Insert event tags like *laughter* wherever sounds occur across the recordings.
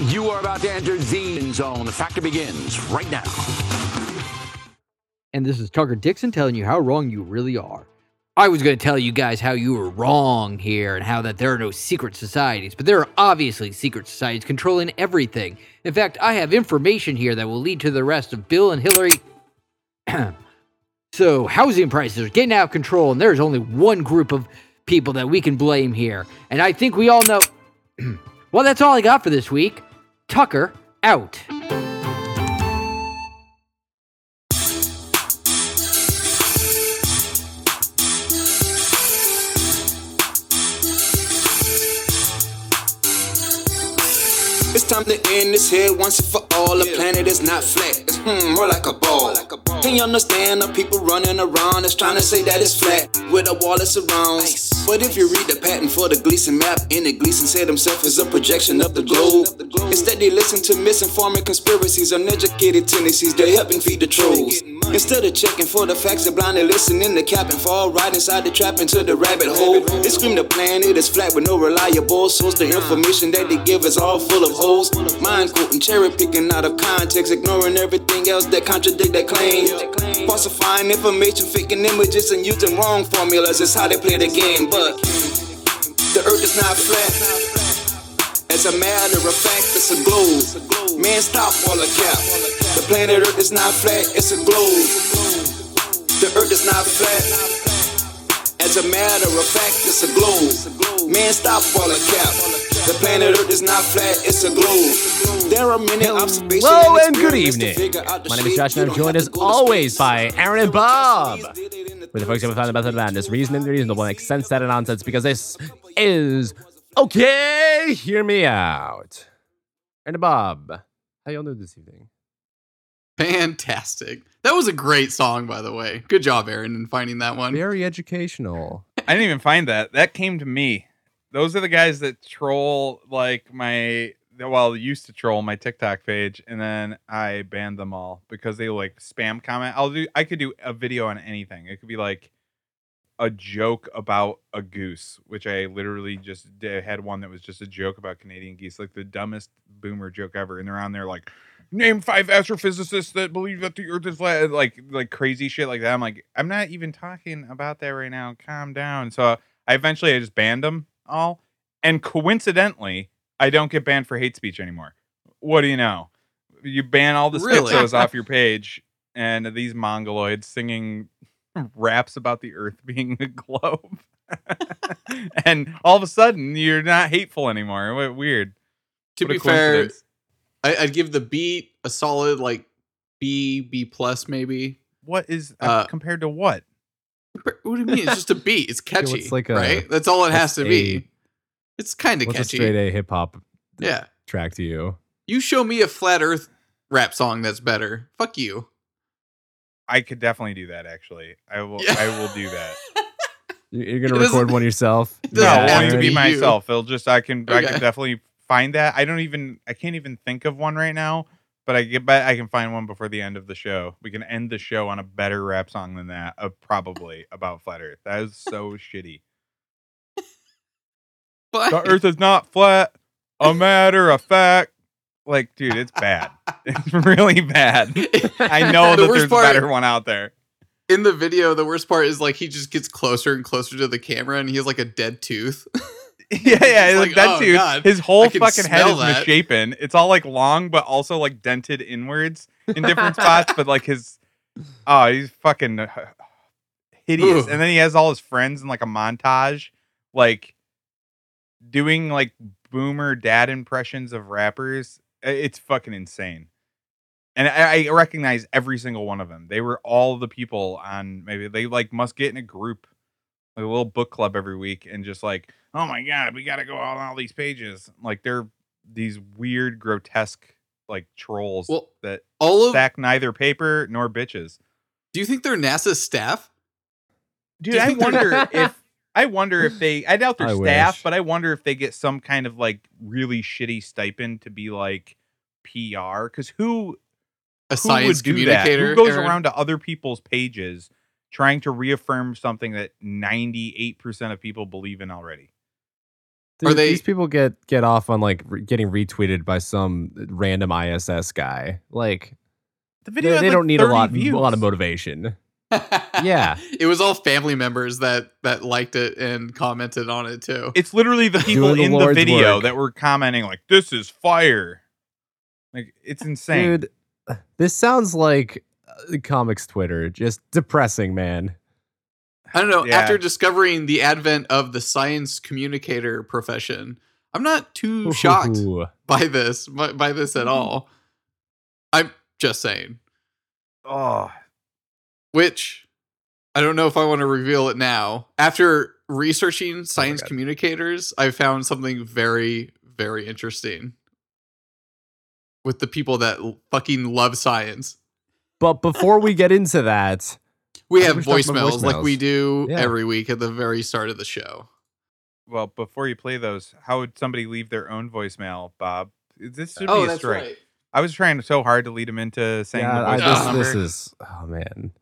You are about to enter the zone. The factor begins right now. And this is Tucker Dixon telling you how wrong you really are. I was going to tell you guys how you were wrong here and how that there are no secret societies, but there are obviously secret societies controlling everything. In fact, I have information here that will lead to the arrest of Bill and Hillary. *clears throat* so, housing prices are getting out of control, and there's only one group of people that we can blame here. And I think we all know. *clears throat* well, that's all I got for this week. Tucker out. End this here once and for all. The planet is not flat, it's hmm, more like a ball. Can you understand the people running around that's trying to say that it's flat with a wall that surrounds? But if you read the patent for the Gleason map, in it, Gleason said himself is a projection of the globe. Instead, they listen to misinforming conspiracies, uneducated tendencies, they're helping feed the trolls. Instead of checking for the facts, they're blindly listening to cap and fall right inside the trap into the rabbit hole. They scream the planet is flat with no reliable source. The information that they give is all full of holes. Mind quoting, cherry picking out of context, ignoring everything else that contradict that claim. Falsifying information, faking images, and using wrong formulas is how they play the game. But the earth is not flat. As a matter of fact, it's a globe. Man, stop all the cap. The planet Earth is not flat, it's a globe. The earth is not flat. As a matter of fact, it's a globe. Man, stop all the cap. The planet Earth is not flat, it's a globe. There are many observations. Hello and good evening. figure out the My name is. Josh, and I'm joined as to go to always by Aaron and Bob. In the folks have found the method of madness, reason and the reasonable, makes sense out of nonsense because this is okay. Hear me out. Aaron and Bob, how y'all doing this evening? Fantastic. That was a great song, by the way. Good job, Aaron, in finding that one. Very educational. I didn't even find that. That came to me. Those are the guys that troll like my well, used to troll my TikTok page, and then I banned them all because they like spam comment. I'll do. I could do a video on anything. It could be like a joke about a goose, which I literally just did, had one that was just a joke about Canadian geese, like the dumbest boomer joke ever. And they're on there like, name five astrophysicists that believe that the Earth is flat, like like crazy shit like that. I'm like, I'm not even talking about that right now. Calm down. So I eventually I just banned them all, and coincidentally, I don't get banned for hate speech anymore. What do you know? You ban all the Really? schizos off your *laughs* page, and these mongoloids singing oh. raps about the Earth being a globe. *laughs* and all of a sudden, you're not hateful anymore. Weird. to What be fair, coincidence. I, I'd give the beat a solid like B, B plus maybe. What is uh, Uh, compared to what? What do you mean? It's just a beat. *laughs* It's catchy, what's like a- right? That's all it has to what's be. It's kind of What's a catchy. straight A hip hop Yeah. track to you? You show me a flat Earth rap song that's better. Fuck you. I could definitely do that. Actually, I will. Yeah. I will do that. *laughs* You- You're gonna It record one yourself. *laughs* it No, doesn't I have want to to be be myself. It'll just. I can. I can definitely find that. I don't even. I can't even think of one right now. But I get. Bet I can find one before the end of the show. We can end the show on a better rap song than that. Uh, probably about flat Earth. That is so *laughs* shitty. But The Earth is not flat. A matter of fact. Like, dude, it's bad. *laughs* It's really bad. *laughs* I know The that there's part- a better one out there. in the video, the worst part is like he just gets closer and closer to the camera, and he has like a dead tooth. *laughs* Yeah, yeah, like, that oh, dude. God, his whole fucking head is that. misshapen. It's all like long, but also like dented inwards in different *laughs* spots. But like his, oh, he's fucking hideous. Ugh. And then he has all his friends in like a montage, like doing like boomer dad impressions of rappers. It's fucking insane. And I, I recognize every single one of them. They were all the people on maybe they like must get in a group, like a little book club every week, and just like, oh my god, we got to go on all these pages. Like they're these weird, grotesque like trolls Well, that All of stack neither paper nor bitches. do you think they're NASA staff? Dude, I wonder *laughs* if I wonder if they I doubt their I staff, wish. but I wonder if they get some kind of like really shitty stipend to be like PR. Because who A who science would do that? communicator? Who goes Aaron? around to other people's pages trying to reaffirm something that 98% of people believe in already? Dude, Are they- these people get get off on like re- getting retweeted by some random ISS guy? Like The video they had, like, don't need a lot views. a lot of motivation. *laughs* Yeah. it was all family members that that liked it and commented on it too. It's literally the *laughs* people Doing the in the Lord's video work. that were commenting like, "This is fire." Like it's insane. Dude, this sounds like Uh, comics Twitter. Just depressing, man. I don't know. Yeah. After discovering the advent of the science communicator profession, I'm not too shocked Ooh. by this by, by this at mm-hmm. all. I'm just saying. Oh, Which I don't know if I want to reveal it now. After researching oh science God. communicators, I found something very, very interesting with the people that fucking love science. But before we get into that, *laughs* We have think we should talk about voicemails like we do Yeah. every week at the very start of the show. well, before you play those, how would somebody leave their own voicemail, Bob? This should Oh, be a that's strike. right. I was trying so hard to lead him into saying yeah, the I, voicemail this, number. this is oh man,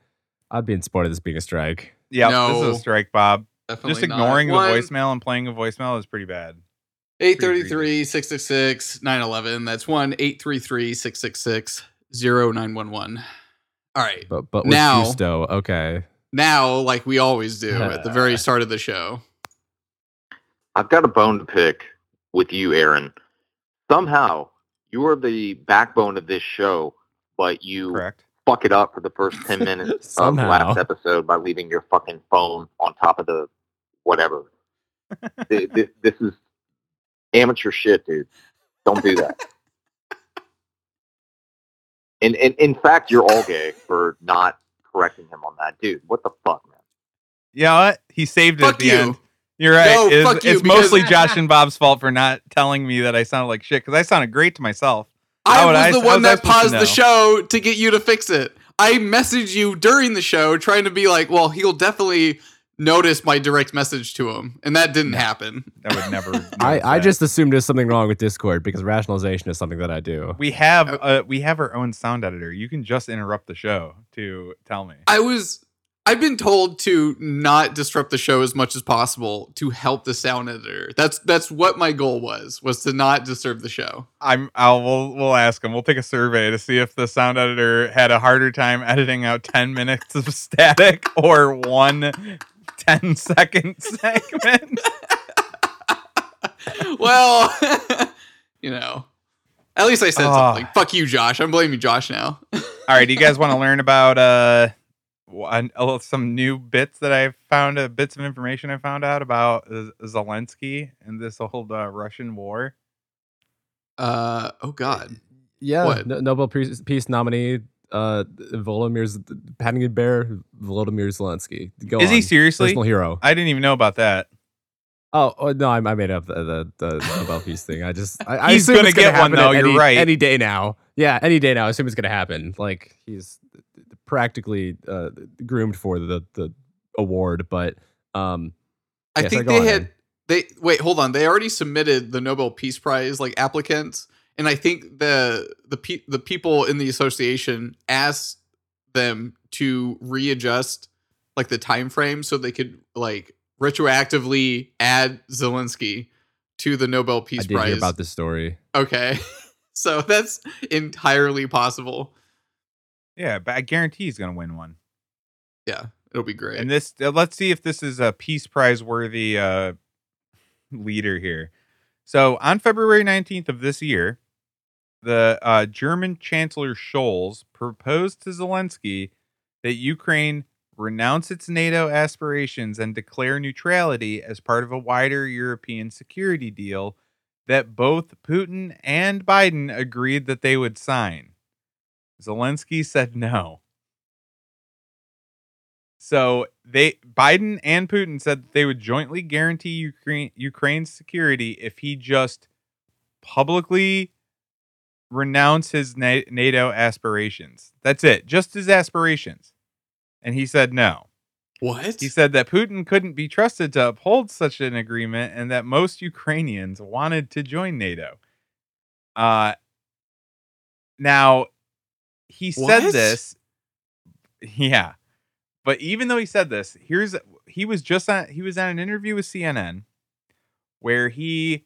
I'd be in support of this being a strike. yeah, this is a strike, Bob. Definitely Just not. ignoring the One, voicemail and playing a voicemail is pretty bad. 833 666 911. That's 1 833 666 0911. All right. But but with Now- Justo, okay. Now, like we always do at the very start of the show. I've got a bone to pick with you, Aaron. Somehow, you are the backbone of this show, but you Correct. fuck it up for the first 10 *laughs* minutes of Somehow. last episode by leaving your fucking phone on top of the whatever. *laughs* Th- th- this is amateur shit, dude. Don't do that. *laughs* And, and in fact, you're all gay for not correcting him on that, dude. What the fuck, man? You uh, know? He saved it Fuck at the you. end. You're right. No, it's fuck you, it's because- mostly Josh and Bob's fault for not telling me that I sounded like shit because I sounded great to myself. I was I- the one was I that paused the show to get you to fix it. I messaged you during the show trying to be like, well, he'll definitely notice my direct message to him. And that didn't happen. I would never. *laughs* I, I just assumed there's something wrong with Discord because rationalization is something that I do. we have uh, we have our own sound editor. You can just interrupt the show to tell me. I was I've been told to not disrupt the show as much as possible to help the sound editor. That's that's what my goal was was to not disturb the show. I'm. I'll. We'll. We'll ask him. We'll take a survey to see if the sound editor had a harder time editing out ten minutes of *laughs* static or one 10 second *laughs* segment. well, *laughs* you know, at least I said Ah. something. Fuck you, Josh. I'm blaming Josh now. All right. Do you guys want to *laughs* learn about uh one, uh, some new bits that I found? Uh, bits of information I found out about Z- Zelensky and this old uh, Russian war. Uh oh God. Yeah, What? No- Nobel Peace, Peace nominee uh, Volodymyr Paddington Bear Volodymyr Zelensky. Go Is he on. seriously? personal hero? I didn't even know about that. Oh, oh no, I, I made up the, the, the Nobel Peace thing. I just I, I He's assume gonna it's get one, happen though, at you're right. Any day now. Yeah, any day now. I assume it's gonna happen. Like he's practically uh, groomed for the the award, but um, I Yeah, think go they had Aaron. they wait, hold on. They already submitted the Nobel Peace Prize like applicants, and I think the the pe- the people in the association asked them to readjust like the time frame so they could like retroactively add Zelensky to the Nobel I Peace did Prize. hear about this story. okay. *laughs* so that's entirely possible. Yeah, but I guarantee he's gonna win one. Yeah, it'll be great. And this, uh, let's see if this is a Peace Prize worthy uh, leader here. So on February 19th of this year, the uh, German Chancellor Scholz proposed to Zelensky that Ukraine renounce its NATO aspirations and declare neutrality as part of a wider European security deal that both Putin and Biden agreed that they would sign. Zelensky said no. So they Biden and Putin said they would jointly guarantee Ukraine Ukraine's security if he just publicly renounce his Na- NATO aspirations. That's it, just his aspirations. And he said no. what? He said that Putin couldn't be trusted to uphold such an agreement and that most Ukrainians wanted to join NATO. Uh now he said What? this yeah. But even though he said this, here's he was just on he was on an interview with CNN where he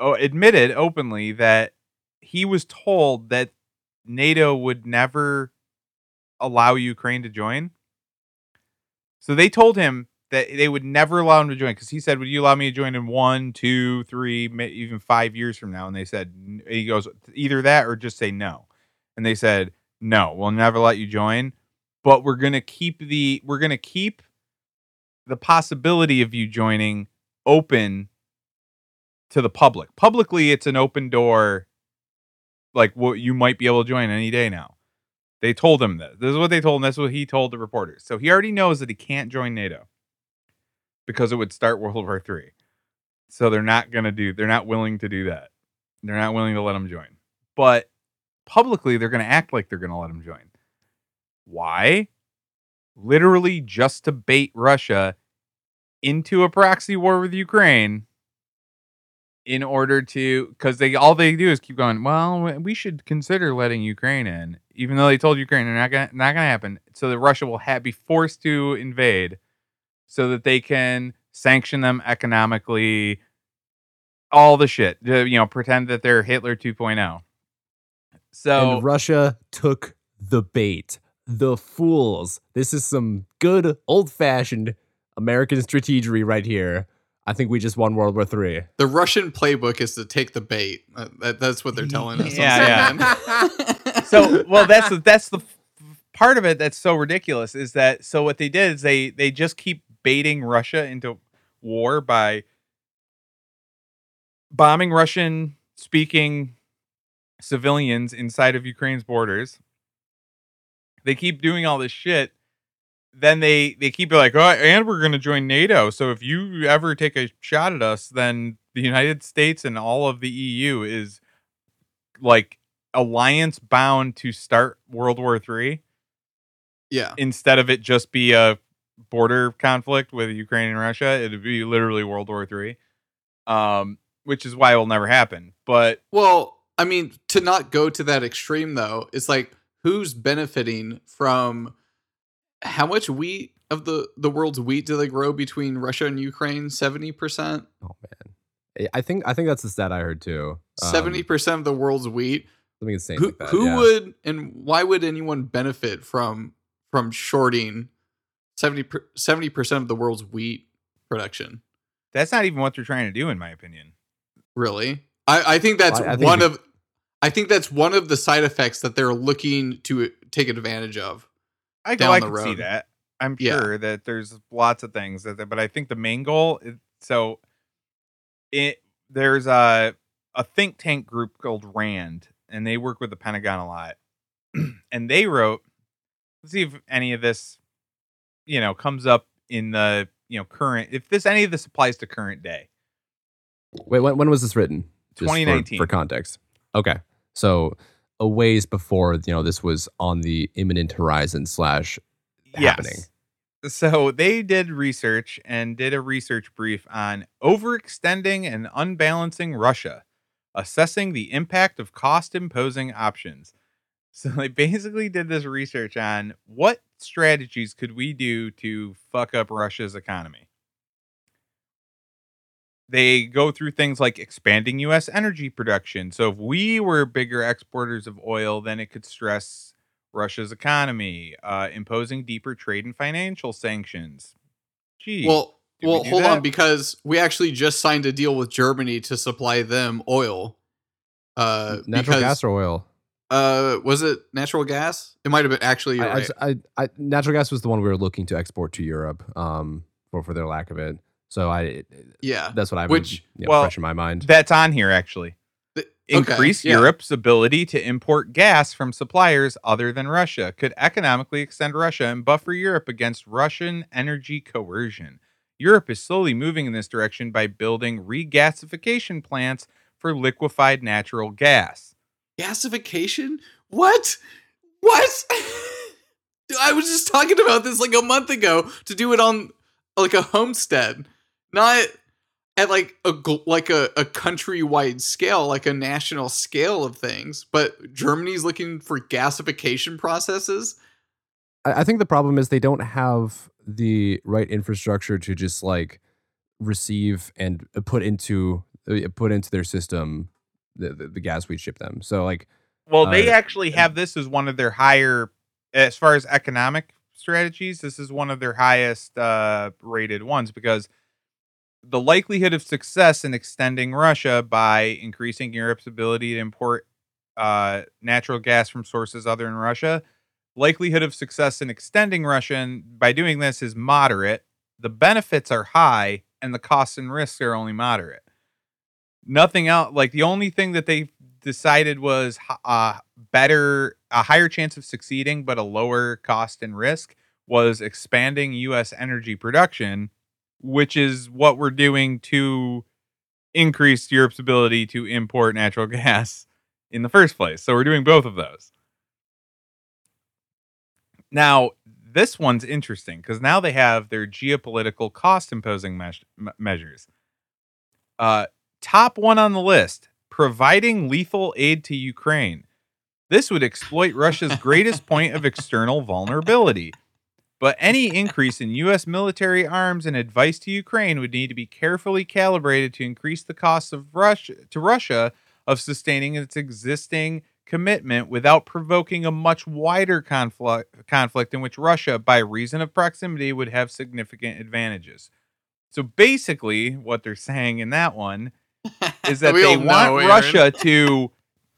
oh, admitted openly that he was told that NATO would never allow Ukraine to join. So they told him that they would never allow him to join because he said, "Would you allow me to join in one, two, three, even five years from now?" And they said, "He goes either that or just say no." And they said, "No, we'll never let you join, but we're gonna keep the we're gonna keep the possibility of you joining open to the public. Publicly, it's an open door. Like what you might be able to join any day now." They told him that. This is what they told him. That's what he told the reporters. So he already knows that he can't join NATO because it would start World War Three. So they're not gonna do. They're not willing to do that. They're not willing to let him join. But publicly, they're gonna act like they're gonna let him join. Why? Literally just to bait Russia into a proxy war with Ukraine in order to because they all they do is keep going well we should consider letting ukraine in even though they told ukraine they're not gonna not gonna happen so that russia will ha- be forced to invade so that they can sanction them economically all the shit to, you know pretend that they're hitler 2.0 so and Russia took the bait. The fools. This is some good old fashioned American strategery right here. I think we just won World War Three. The Russian playbook is to take the bait. Uh, that, that's what they're telling us. on Yeah, *laughs* so well that's the that's the f- part of it that's so ridiculous is that so what they did is they they just keep baiting Russia into war by bombing Russian speaking civilians inside of Ukraine's borders. They keep doing all this shit. Then they they keep it like, oh, and we're gonna join NATO. So if you ever take a shot at us, then the United States and all of the EU is like alliance bound to start World War Three yeah. instead of it just be a border conflict with Ukraine and Russia. It'd be literally World War Three, um, which is why it will never happen. But Well, I mean, to not go to that extreme though, it's like who's benefiting from how much wheat of the the world's wheat do they grow between Russia and Ukraine? Seventy percent. Oh man, I think I think that's the stat I heard too. Um, Seventy percent of the world's wheat. something insane Who like that. who yeah. would and why would anyone benefit from from shorting 70 percent of the world's wheat production? that's not even what they're trying to do, in my opinion. Really? I, I think that's I- I think one we- of I think that's one of the side effects that they're looking to take advantage of. I, down I the can see that. I'm Yeah. sure that there's lots of things that, but I think the main goal. Is, so, it there's a a think tank group called Rand, and they work with the Pentagon a lot, *clears throat* and they wrote. Let's see if any of this, you know, comes up in the you know current. If this any of this applies to current day. Wait, when, when was this written? Just for- 2019. For, context. Okay, so a ways before you know this was on the imminent horizon slash happening. So they did research and did a research brief on overextending and unbalancing Russia, assessing the impact of cost imposing options. *laughs* So they basically did this research on what strategies could we do to fuck up Russia's economy. They go through things like expanding US energy production. So if we were bigger exporters of oil, then it could stress Russia's economy, uh, imposing deeper trade and financial sanctions. Gee, Well, Did we well, hold that? on because we actually just signed a deal with Germany to supply them oil. Uh, Natural because, gas or oil? uh, was it natural gas? It might have been actually. I, I right. just- I, I, natural gas was the one we were looking to export to Europe um, for for their lack of it. So I yeah. that's what I Which- which you know, well, fresh in my mind. that's on here actually. Th- okay, Increase yeah. Europe's ability to import gas from suppliers other than Russia could economically extend Russia and buffer Europe against Russian energy coercion. Europe is slowly moving in this direction by building regasification plants for liquefied natural gas. Gasification? What? What? *laughs* I was just talking about this like a month ago to do it on like a homestead, not at like a like a, a countrywide scale, like a national scale of things. But Germany's looking for gasification processes. I, I think the problem is they don't have the right infrastructure to just like receive and uh, put into uh, put into their system the, the, the gas we ship them. So like Well, they Uh, actually have this as one of their higher, as far as economic strategies. This is one of their highest uh, rated ones because the likelihood of success in extending Russia by increasing Europe's ability to import uh, natural gas from sources other than Russia, likelihood of success in extending Russia by doing this is moderate. The benefits are high, and the costs and risks are only moderate nothing else like the only thing that they decided was h- uh better a higher chance of succeeding but a lower cost and risk was expanding US energy production which is what we're doing to increase Europe's ability to import natural *laughs* gas in the first place so we're doing both of those now this one's interesting because now they have their geopolitical cost imposing me- measures uh top one on the list providing lethal aid to Ukraine. This would exploit Russia's greatest point of external vulnerability. But any increase in U.S. military arms and advice to Ukraine would need to be carefully calibrated to increase the costs of Russia to Russia of sustaining its existing commitment without provoking a much wider conflict conflict in which Russia, by reason of proximity, would have significant advantages. So basically, what they're saying in that one *laughs* is that they all know, want Russia to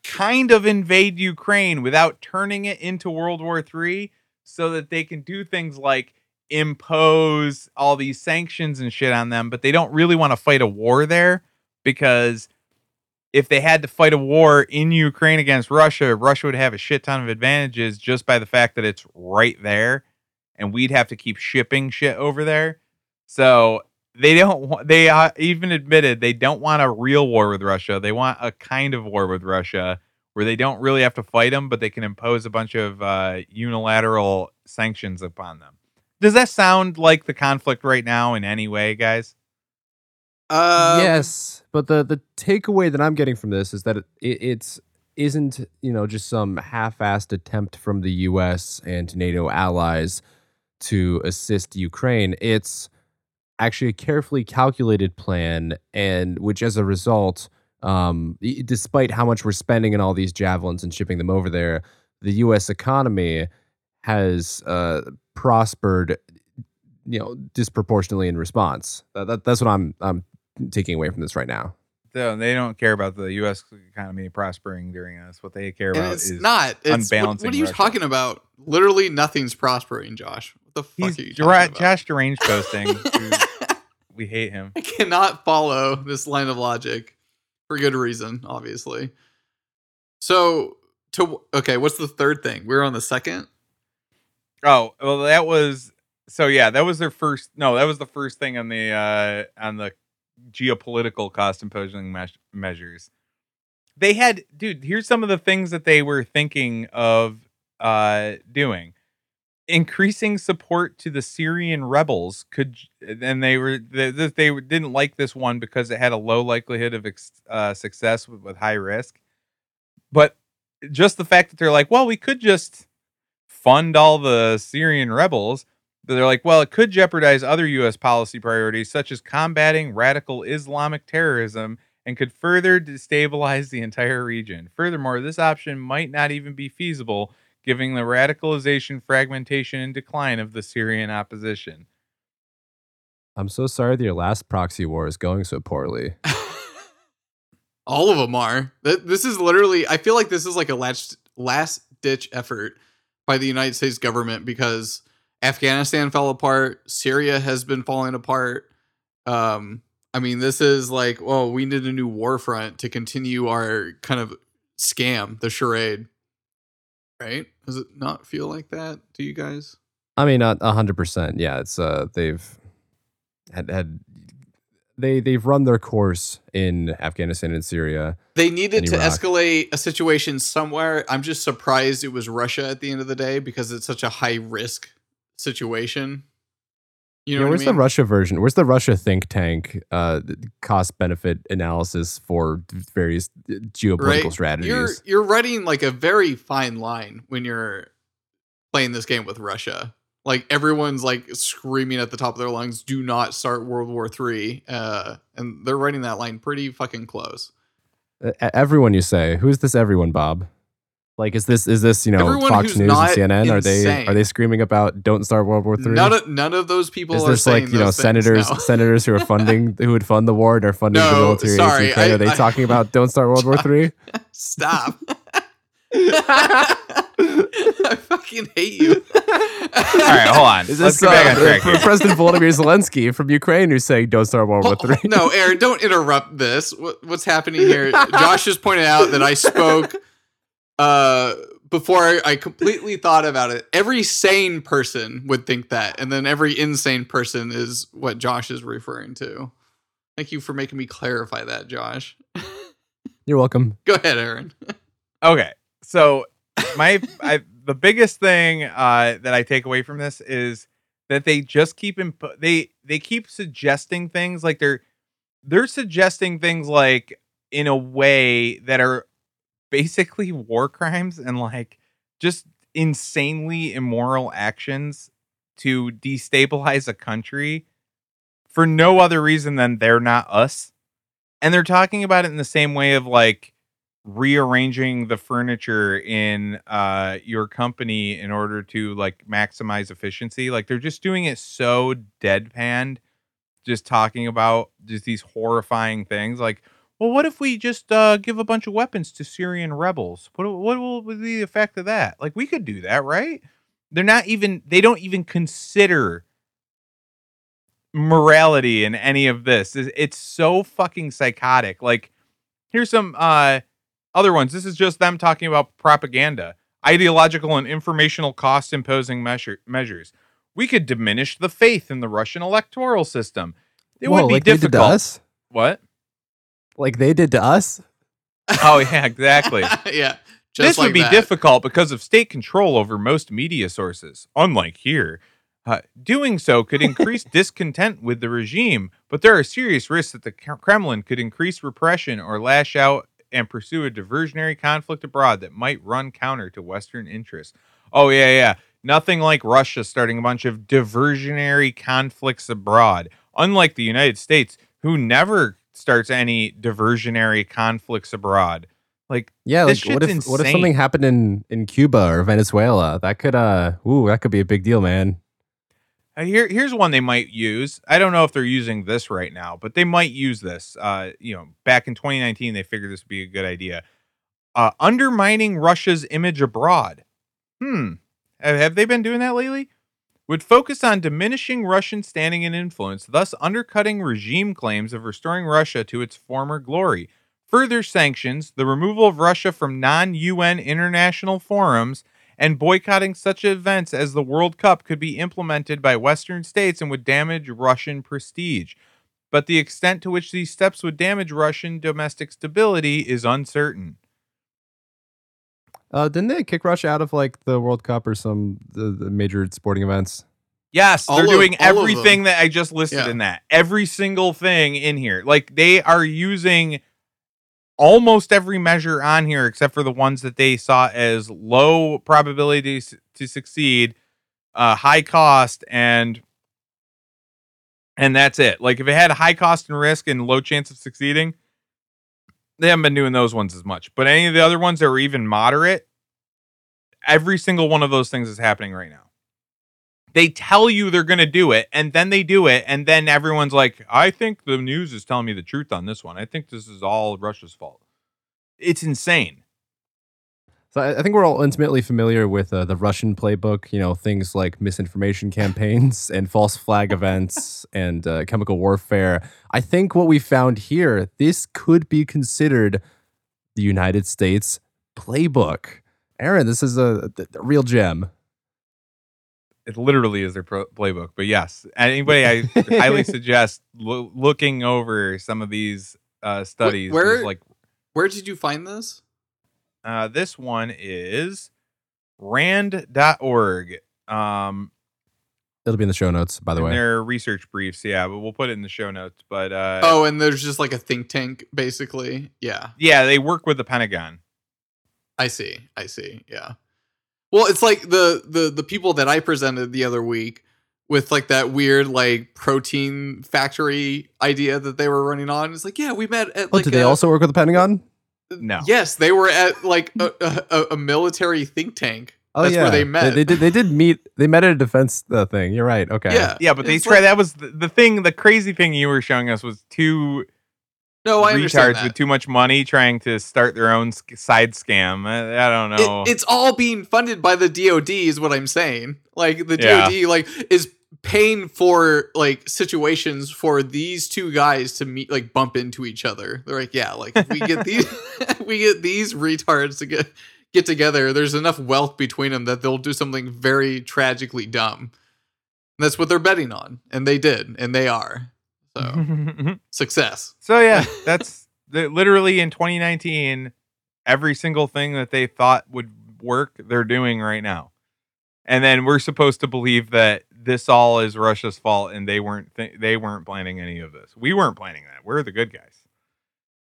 kind of invade Ukraine without turning it into World War III so that they can do things like impose all these sanctions and shit on them, but they don't really want to fight a war there because if they had to fight a war in Ukraine against Russia, Russia would have a shit ton of advantages just by the fact that it's right there and we'd have to keep shipping shit over there. So they don't they uh, even admitted they don't want a real war with Russia. They want a kind of war with Russia where they don't really have to fight them, but they can impose a bunch of uh, unilateral sanctions upon them. Does that sound like the conflict right now in any way, guys? Um, yes, but the the takeaway that I'm getting from this is that it, it it's isn't you know just some half-assed attempt from the U.S. and NATO allies to assist Ukraine. It's actually a carefully calculated plan, and which as a result, um, despite how much we're spending on all these javelins and shipping them over there, the U.S. economy has uh, prospered, you know, disproportionately in response. That, that, that's what I'm I'm taking away from this right now. So they don't care about the U.S. economy prospering during this. What they care And about it's is not. It's, what, unbalancing what are you Russia. talking about? Literally, nothing's prospering, Josh. What the fuck he's are you Dra- talking about? Josh Deranged posting. *laughs* we hate him. I cannot follow this line of logic for good reason, obviously. So, to okay, what's the third thing? We're on the second. Oh well, that was so. Yeah, that was their first. No, that was the first thing on the uh on the geopolitical cost imposing mes- measures. They had, dude. Here's some of the things that they were thinking of uh doing. Increasing support to the Syrian rebels could, and they were they, they didn't like this one because it had a low likelihood of uh, success with, with high risk. But just the fact that they're like, well, we could just fund all the Syrian rebels. They're like, well, it could jeopardize other U.S. policy priorities, such as combating radical Islamic terrorism, and could further destabilize the entire region. Furthermore, this option might not even be feasible, given the radicalization, fragmentation, and decline of the Syrian opposition. I'm so sorry that your last proxy war is going so poorly. *laughs* All of them are. This is literally. I feel like this is like a last last ditch effort by the United States government because Afghanistan fell apart. Syria has been falling apart. Um, I mean, this is like, well, we need a new war front to continue our kind of scam, the charade. Right? Does it not feel like that to you guys? I mean, not hundred percent. Yeah, it's uh, they've had had they they've run their course in Afghanistan and Syria. They needed to escalate a situation somewhere. I'm just surprised it was Russia at the end of the day because it's such a high risk situation. You know, what where's I mean? the Russia version? Where's the Russia think tank uh, cost benefit analysis for various uh, geopolitical Right? strategies? You're you're writing like a very fine line when you're playing this game with Russia. Like everyone's like screaming at the top of their lungs, "Do not start World War Three," uh, and they're writing that line pretty fucking close. Uh, everyone, you say? Who's this? Everyone, Bob? Like, is this is this you know Everyone Fox News and not CNN? Are they are they screaming about don't start World War Three? None of none of those people Is are this saying like you know senators no. *laughs* senators who are funding who would fund the war and are funding the military aid to sorry, Ukraine? I- are they I- talking about *laughs* don't start World War Three? Stop. *laughs* I fucking hate you. All right, hold on. Is Let's this get back on uh, track here. President Volodymyr Zelensky from Ukraine who's saying don't start World War Three? no, Aaron, don't interrupt this. What, what's happening here? Josh just pointed out that I spoke uh, before I, I completely thought about it. Every sane person would think that, and then every insane person is what Josh is referring to. Thank you for making me clarify that, Josh. *laughs* You're welcome. Go ahead, Aaron. Okay, so my I, the biggest thing uh, that I take away from this is that they just keep imp- they they keep suggesting things like they're they're suggesting things like in a way that are basically war crimes and like just insanely immoral actions to destabilize a country for no other reason than they're not us. And they're talking about it in the same way of like rearranging the furniture in uh your company in order to like maximize efficiency. Like they're just doing it so deadpanned, just talking about just these horrifying things like well, what if we just uh, give a bunch of weapons to Syrian rebels? What what will be the effect of that? Like we could do that, right? They're not even they don't even consider morality in any of this. It's, so fucking psychotic. Like here's some uh other ones. This is just them talking about propaganda, ideological and informational cost imposing measure, measures. We could diminish the faith in the Russian electoral system. It Whoa, would be like they did to difficult. us? What? Like they did to us? Oh yeah, exactly. *laughs* yeah. this like would be that. difficult because of state control over most media sources. Unlike here, uh, doing so could *laughs* increase discontent with the regime, but there are serious risks that the Kremlin could increase repression or lash out and pursue a diversionary conflict abroad that might run counter to Western interests. Oh yeah, yeah. Nothing like Russia starting a bunch of diversionary conflicts abroad. Unlike the United States, who never starts any diversionary conflicts abroad. Like Yeah, This like what if shit's what if something happened in in Cuba or Venezuela? That could uh ooh, that could be a big deal, man. Uh, here, here's one they might use. I don't know if they're using this right now, but they might use this. Uh, you know, back in 2019, they figured this would be a good idea. Uh, undermining Russia's image abroad. Hmm. Have, have they been doing that lately? Would focus on diminishing Russian standing and influence, thus undercutting regime claims of restoring Russia to its former glory. Further sanctions, the removal of Russia from non UN international forums, and boycotting such events as the World Cup could be implemented by Western states and would damage Russian prestige. But the extent to which these steps would damage Russian domestic stability is uncertain. Uh didn't they kick Russia out of like the World Cup or some the, the major sporting events? Yes, All they're of- doing everything that I just listed Yeah. in that. Every single thing in here. Like they are using almost every measure on here except for the ones that they saw as low probability to, to succeed, uh high cost and and that's it. Like if it had high cost and risk and low chance of succeeding, they haven't been doing those ones as much. But any of the other ones that were even moderate, every single one of those things is happening right now. They tell you they're going to do it, and then they do it, and then everyone's like, I think the news is telling me the truth on this one. I think this is all Russia's fault. It's insane. So I, I think we're all intimately familiar with uh, the Russian playbook. You know, things like misinformation campaigns *laughs* and false flag events and uh, chemical warfare. I think what we found here, this could be considered the United States playbook. Aaron, this is a, a real gem. It literally is their pro- playbook. But yes, anybody, I *laughs* highly suggest lo- looking over some of these uh, studies. where- There's, like Where did you find this? Uh, this one is rand.org. Um, It'll be in the show notes, by the in way. their research briefs, yeah, but we'll put it in the show notes. But uh, Oh, and there's just like a think tank, basically. Yeah, yeah, they work with the Pentagon. I see. I see. Yeah. Well, it's like the the the people that I presented the other week with like that weird like protein factory idea that they were running on. It's like, yeah, we met at Oh, like do they a- also work with the Pentagon? No. Yes, they were at like a, a, a military think tank. Oh That's yeah, where they met. They, did. They did meet. They met at a defense uh, thing. You're right. Okay. Yeah, Yeah, but they It's tried. like- that was the, the thing. The crazy thing you were showing us was two No, I understand retards that. with too much money trying to start their own sc- side scam. I, I don't know. It, it's all being funded by the DoD, is what I'm saying. Like the Yeah. DoD, like is paying for like situations for these two guys to meet, like bump into each other. They're like, yeah, like if we get these, *laughs* *laughs* we get these retards to get get together. There's enough wealth between them that they'll do something very tragically dumb. And that's what they're betting on, and they did, and they are. So *laughs* success. so yeah, that's the, literally in 2019. Every single thing that they thought would work, they're doing right now. And then we're supposed to believe that this all is Russia's fault, and they weren't th- they weren't planning any of this. We weren't planning that. We're the good guys.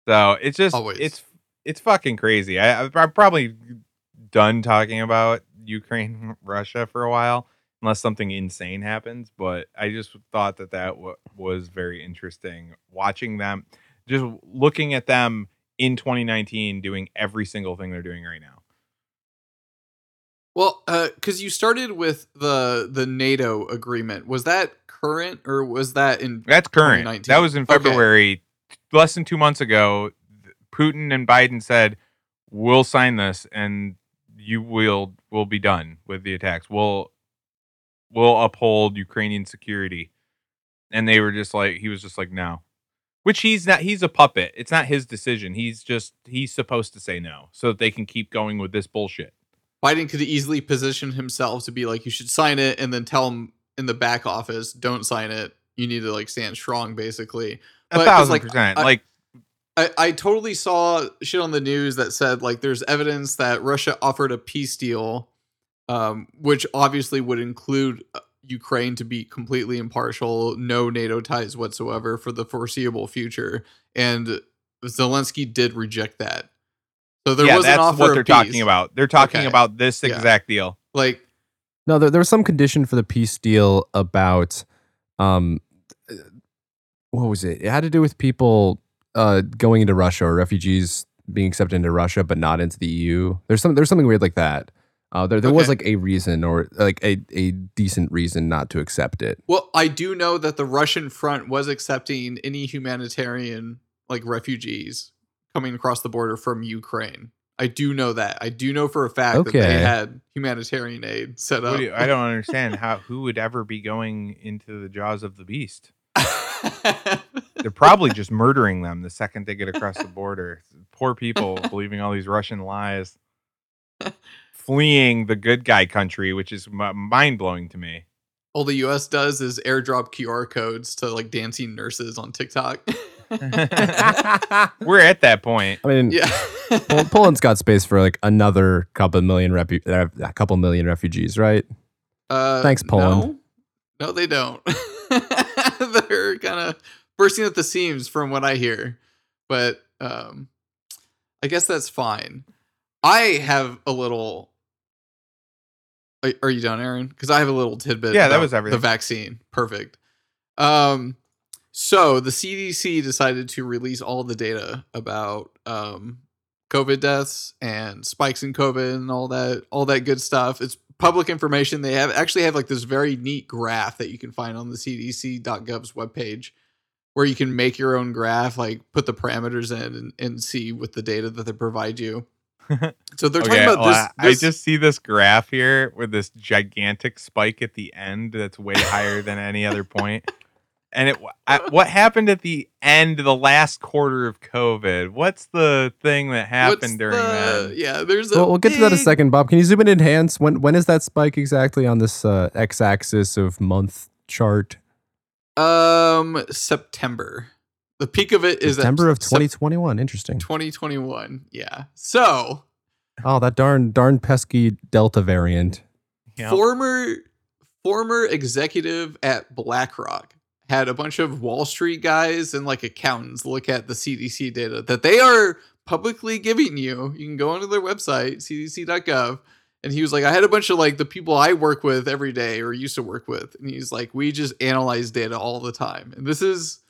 So it's just Always. it's it's fucking crazy. I, I'm probably done talking about Ukraine *laughs* Russia for a while, unless something insane happens. But I just thought that that w- was very interesting watching them, just looking at them in 2019 doing every single thing they're doing right now. Well, uh, because you started with the the NATO agreement, was that current or was that in? That's current. 2019. That was in Okay. February, less than two months ago. Putin and Biden said, "We'll sign this, and you will will be done with the attacks. We'll we'll uphold Ukrainian security." And they were just like, he was just like, "No," which he's not. He's a puppet. It's not his decision. He's just he's supposed to say no so that they can keep going with this bullshit. Biden could easily position himself to be like, you should sign it, and then tell him in the back office, don't sign it. You need to like stand strong, basically. A thousand like, percent. I- like I, I totally saw shit on the news that said like there's evidence that Russia offered a peace deal, um, which obviously would include uh, Ukraine to be completely impartial, no NATO ties whatsoever for the foreseeable future, and Zelensky did reject that. So there yeah, was an that's offer what they're peace. talking about. They're talking Okay. about this Yeah. exact deal. Like No, there, there was some condition for the peace deal about, um, uh, what was it? It had to do with people uh, going into Russia or refugees being accepted into Russia but not into the EU. There's some there's something weird like that. Uh, there there was like a reason or like a, a decent reason not to accept it. Well, I do know that the Russian front was accepting any humanitarian like refugees coming across the border from Ukraine. I do know that. I do know for a fact that they had humanitarian aid set up. do you- I don't understand *laughs* how who would ever be going into the jaws of the beast. *laughs* They're probably just murdering them the second they get across the border. Poor people believing all these Russian lies, fleeing the good guy country, which is mind blowing to me. All the US does is airdrop QR codes to like dancing nurses on TikTok. *laughs* *laughs* We're at that point. I mean, yeah. *laughs* Pol- Poland's got space for like another couple million refu- uh, a couple million refugees, right? Uh, Thanks, Poland. No, no they don't. *laughs* They're kind of bursting at the seams from what I hear. But um, I guess that's fine. I have a little. Are, are you done, Aaron? Because I have a little tidbit. Yeah, that was everything. The vaccine. Perfect. Um, so the CDC decided to release all the data about um, COVID deaths and spikes in COVID and all that, all that good stuff. It's public information. They have actually have like this very neat graph that you can find on the CDC.gov's webpage where you can make your own graph, like put the parameters in and, and see with the data that they provide you. *laughs* So they're talking about well, this. This I just see this graph here with this gigantic spike at the end that's way higher than any other point. And it, *laughs* I, what happened at the end, the last quarter of COVID? What's the thing that what's happened during the- that? Yeah, there's a Well, we'll get to that in a second, Bob. Can you zoom in and enhance? When when is that spike exactly on this uh, x-axis of month chart? Um, September. The peak of it is at September of Sep- 2021. Interesting. 2021. Yeah. So Oh, that darn darn pesky Delta variant. Yeah. former former executive at BlackRock had a bunch of Wall Street guys and like accountants look at the CDC data that they are publicly giving you. You can go onto their website, cdc.gov, and he was like, I had a bunch of like the people I work with every day or used to work with, and he's like, we just analyze data all the time, and this is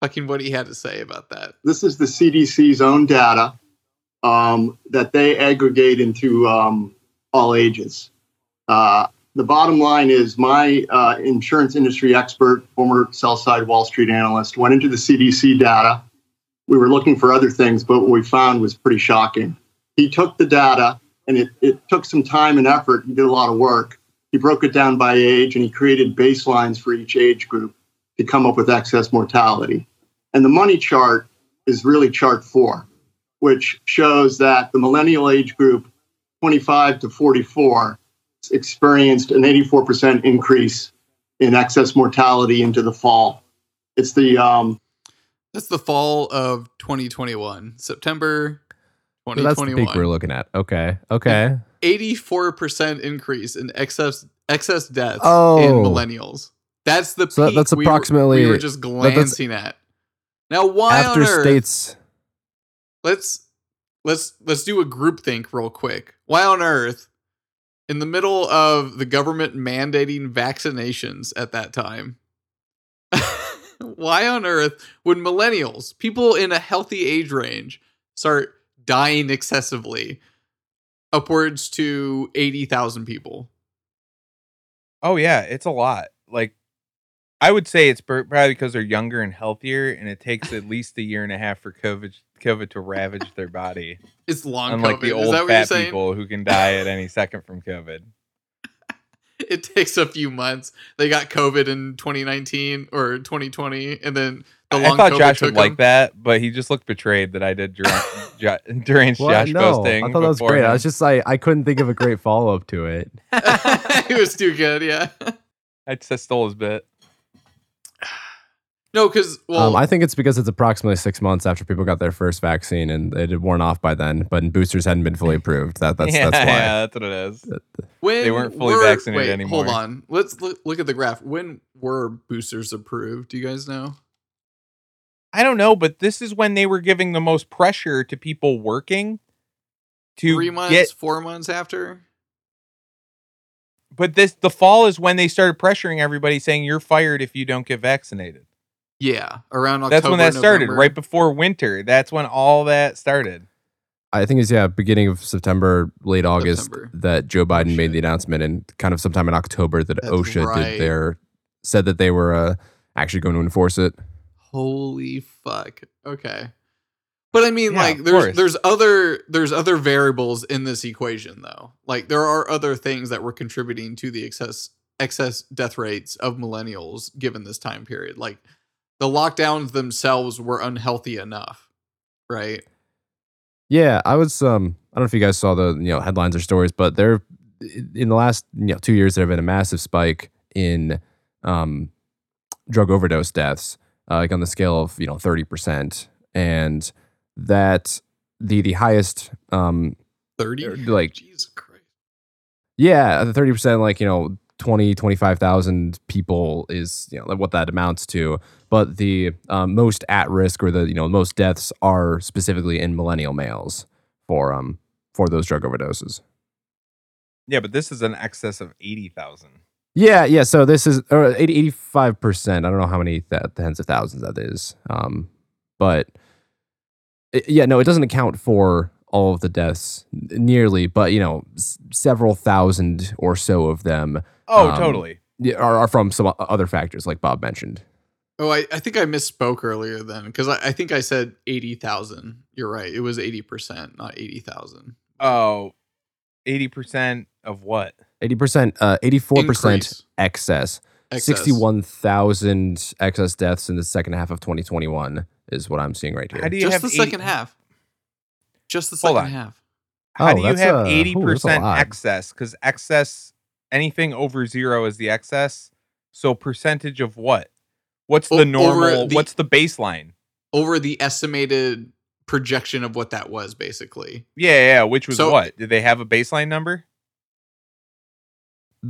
fucking what he had to say about that. This is the CDC's own data um, that they aggregate into um, all ages. Uh, the bottom line is my uh, insurance industry expert, former sell side Wall Street analyst, went into the CDC data. We were looking for other things, but what we found was pretty shocking. He took the data and it, it took some time and effort. He did a lot of work. He broke it down by age and he created baselines for each age group to come up with excess mortality. And the money chart is really chart four, which shows that the millennial age group, 25 to 44, experienced an 84% increase in excess mortality into the fall. It's the um, That's the fall of 2021, September So that's the peak we're looking at. Okay. Okay. 84% increase in excess excess deaths in Oh. millennials. That's the So that- peak that's we were- approximately- we were just glancing at. Now, why After on earth? states let's let's let's do a group think real quick. Why on earth, in the middle of the government mandating vaccinations at that time, *laughs* why on earth would millennials, people in a healthy age range, start dying excessively, upwards to eighty thousand people? Oh yeah, it's a lot. Like I would say it's probably because they're younger and healthier, and it takes at least a year and a half for COVID COVID to ravage their body. It's long Unlike COVID. the Is old that what you're fat saying? people who can die at any second from COVID. *laughs* it takes a few months. They got COVID in 2019 or 2020, and then the I thought COVID Josh took would like that, but he just looked betrayed that I did dur- *laughs* jo- deranged Well, Josh no, posting. I thought that was before great. I was just like, I couldn't think of a great follow up to it. *laughs* it was too good, yeah. I just stole his bit. No, because well, um, I think it's because it's approximately six months after people got their first vaccine and it had worn off by then, but boosters hadn't been fully approved. That that's yeah, that's why. yeah, *laughs* that's what it is. when they weren't fully were- vaccinated wait, anymore. Hold on, let's look, look at the graph. When were boosters approved? Do you guys know? I don't know, but this is when they were giving the most pressure to people working to Three months, get. four months after. But this the fall is when they started pressuring everybody, saying you're fired if you don't get vaccinated. Yeah, around October. That's when that started, November. right before winter. That's when all that started. I think it's yeah, beginning of September, late August September. that Joe Biden made the announcement, and kind of sometime in October that That's OSHA right. did their said that they were uh, actually going to enforce it. Holy fuck. Okay. But I mean Yeah, like there's course. there's other there's other variables in this equation though. Like there are other things that were contributing to the excess excess death rates of millennials given this time period. Like the lockdowns themselves were unhealthy enough, right? Yeah, I was. Um, I don't know if you guys saw the you know headlines or stories, but there in the last you know two years there have been a massive spike in um, drug overdose deaths, uh, like on the scale of you know thirty percent, and that the the highest um, 30 Er, like- Jesus Christ. yeah the thirty percent like you know 20 25,000 people is you know what that amounts to. But the um, most at risk or the you know most deaths are specifically in millennial males for um for those drug overdoses. Yeah, but this is an excess of eighty thousand. yeah yeah so this is or 80 85% i don't know how many that tens of thousands that is um but it- yeah no it doesn't account for all of the deaths nearly but you know s- several thousand or so of them Oh, Um, totally. yeah, are, are from some other factors like bob mentioned Oh, I, I think I misspoke earlier then because I, I think I said 80,000. You're right. It was 80%, not 80,000. Oh, 80% of what? 80% uh 84% Increase. excess, Excess. 61,000 excess deaths in the second half of 2021 is what i'm seeing right here How do you Just have the 80 second half. Just the second half. How Oh, do you have a- ooh, eighty that's a percent lot. excess? Because excess, anything over zero is the excess. So percentage of what? What's the over normal? the- what's the baseline? Over the estimated projection of what that was, basically. Yeah, yeah. Which was So- what? Did they have a baseline number?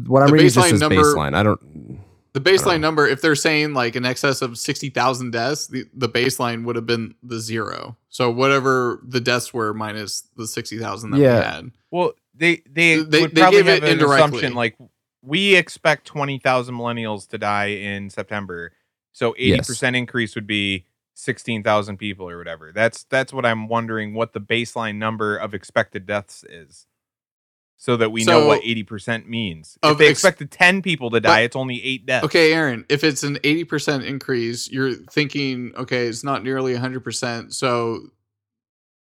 what i'm The reading just baseline as number- baseline i don't The baseline number, if they're saying like an excess of 60,000 deaths, the, the baseline would have been the zero. So whatever the deaths were minus the 60,000 that Yeah. we had. Well, they they, They- would they probably gave have it an indirectly. assumption like we expect twenty thousand millennials to die in September, so eighty Yes. percent increase would be sixteen thousand people or whatever. That's that's what I'm wondering what the baseline number of expected deaths is, so that we know what eighty percent means. If they ex- expected ten people to die, it's only eight deaths. Okay, Aaron, if it's an 80% increase, you're thinking, okay, it's not nearly 100%. So,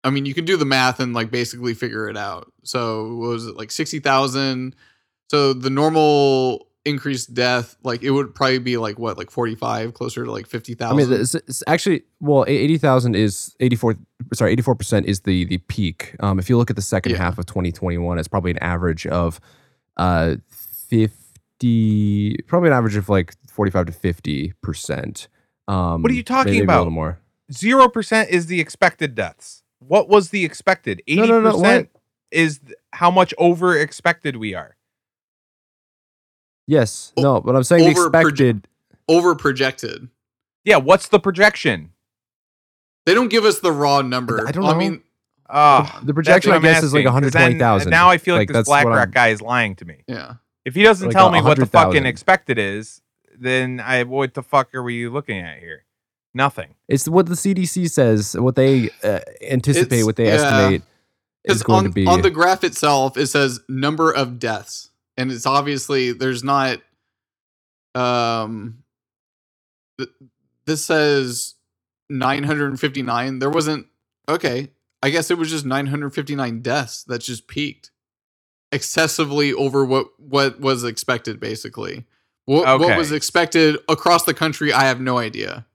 I mean, you can do the math and like basically figure it out. So, what was it like 60,000? So, the normal increased death, like it would probably be like what, like 45, closer to like 50,000. I mean, it's, it's actually well, eighty thousand is eighty four. Sorry, eighty four percent is the the peak. Um, if you look at the second Yeah. half of twenty twenty one, it's probably an average of uh fifty, probably an average of like forty five to fifty percent. Um, What are you talking maybe about? A little more. Zero percent is the expected deaths. What was the expected? No, Eighty no, no, percent what? is th- how much over expected we are. Yes, O- no, but I'm saying the over proje- over projected. Yeah, what's the projection? They don't give us the raw number. I don't I mean, Uh, The projection, I guess, is like 120,000. Now I feel like, Like, this that's what BlackRock guy is lying to me. yeah. If he doesn't Like tell me what the fucking 100,000. expected is, then I what the fuck are we looking at here? Nothing. It's what the CDC says, what they uh, anticipate, It's- what they yeah. estimate is Because going on, to be. on the graph itself, it says number of deaths, and it's obviously there's not. Um, th- this says 959. There wasn't. Okay, I guess it was just 959 deaths that just peaked, excessively over what what was expected. Basically, what what was expected across the country, I have no idea.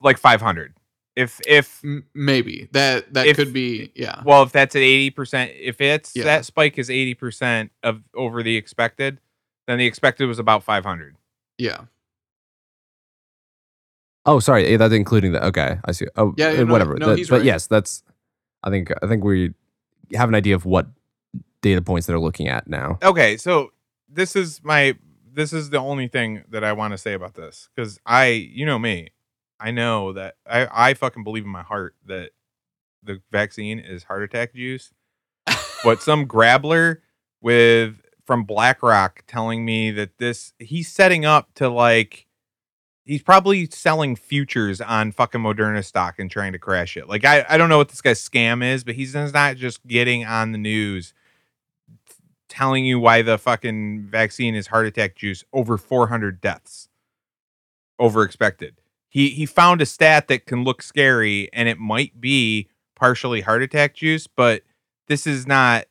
Like 500. If if maybe that that If- could be yeah. well, if that's at 80%, if it's Yeah. that spike is 80% of over the expected, then the expected was about 500. Yeah. oh, sorry, eh, that's including that. Okay, I see. Oh, Yeah, eh, no, whatever. no, That- he's but right. yes, that's. I think I think we have an idea of what data points they're looking at now. Okay, so this is my this is the only thing that I want to say about this because I, you know me, I know that I I fucking believe in my heart that the vaccine is heart attack juice, but *laughs* some grabbler with from BlackRock telling me that this he's setting up to like he's probably selling futures on fucking Moderna stock and trying to crash it. Like I I don't know what this guy's scam is, but he's not just getting on the news telling you why the fucking vaccine is heart attack juice over 400 deaths over expected. He he found a stat that can look scary and it might be partially heart attack juice, but this is not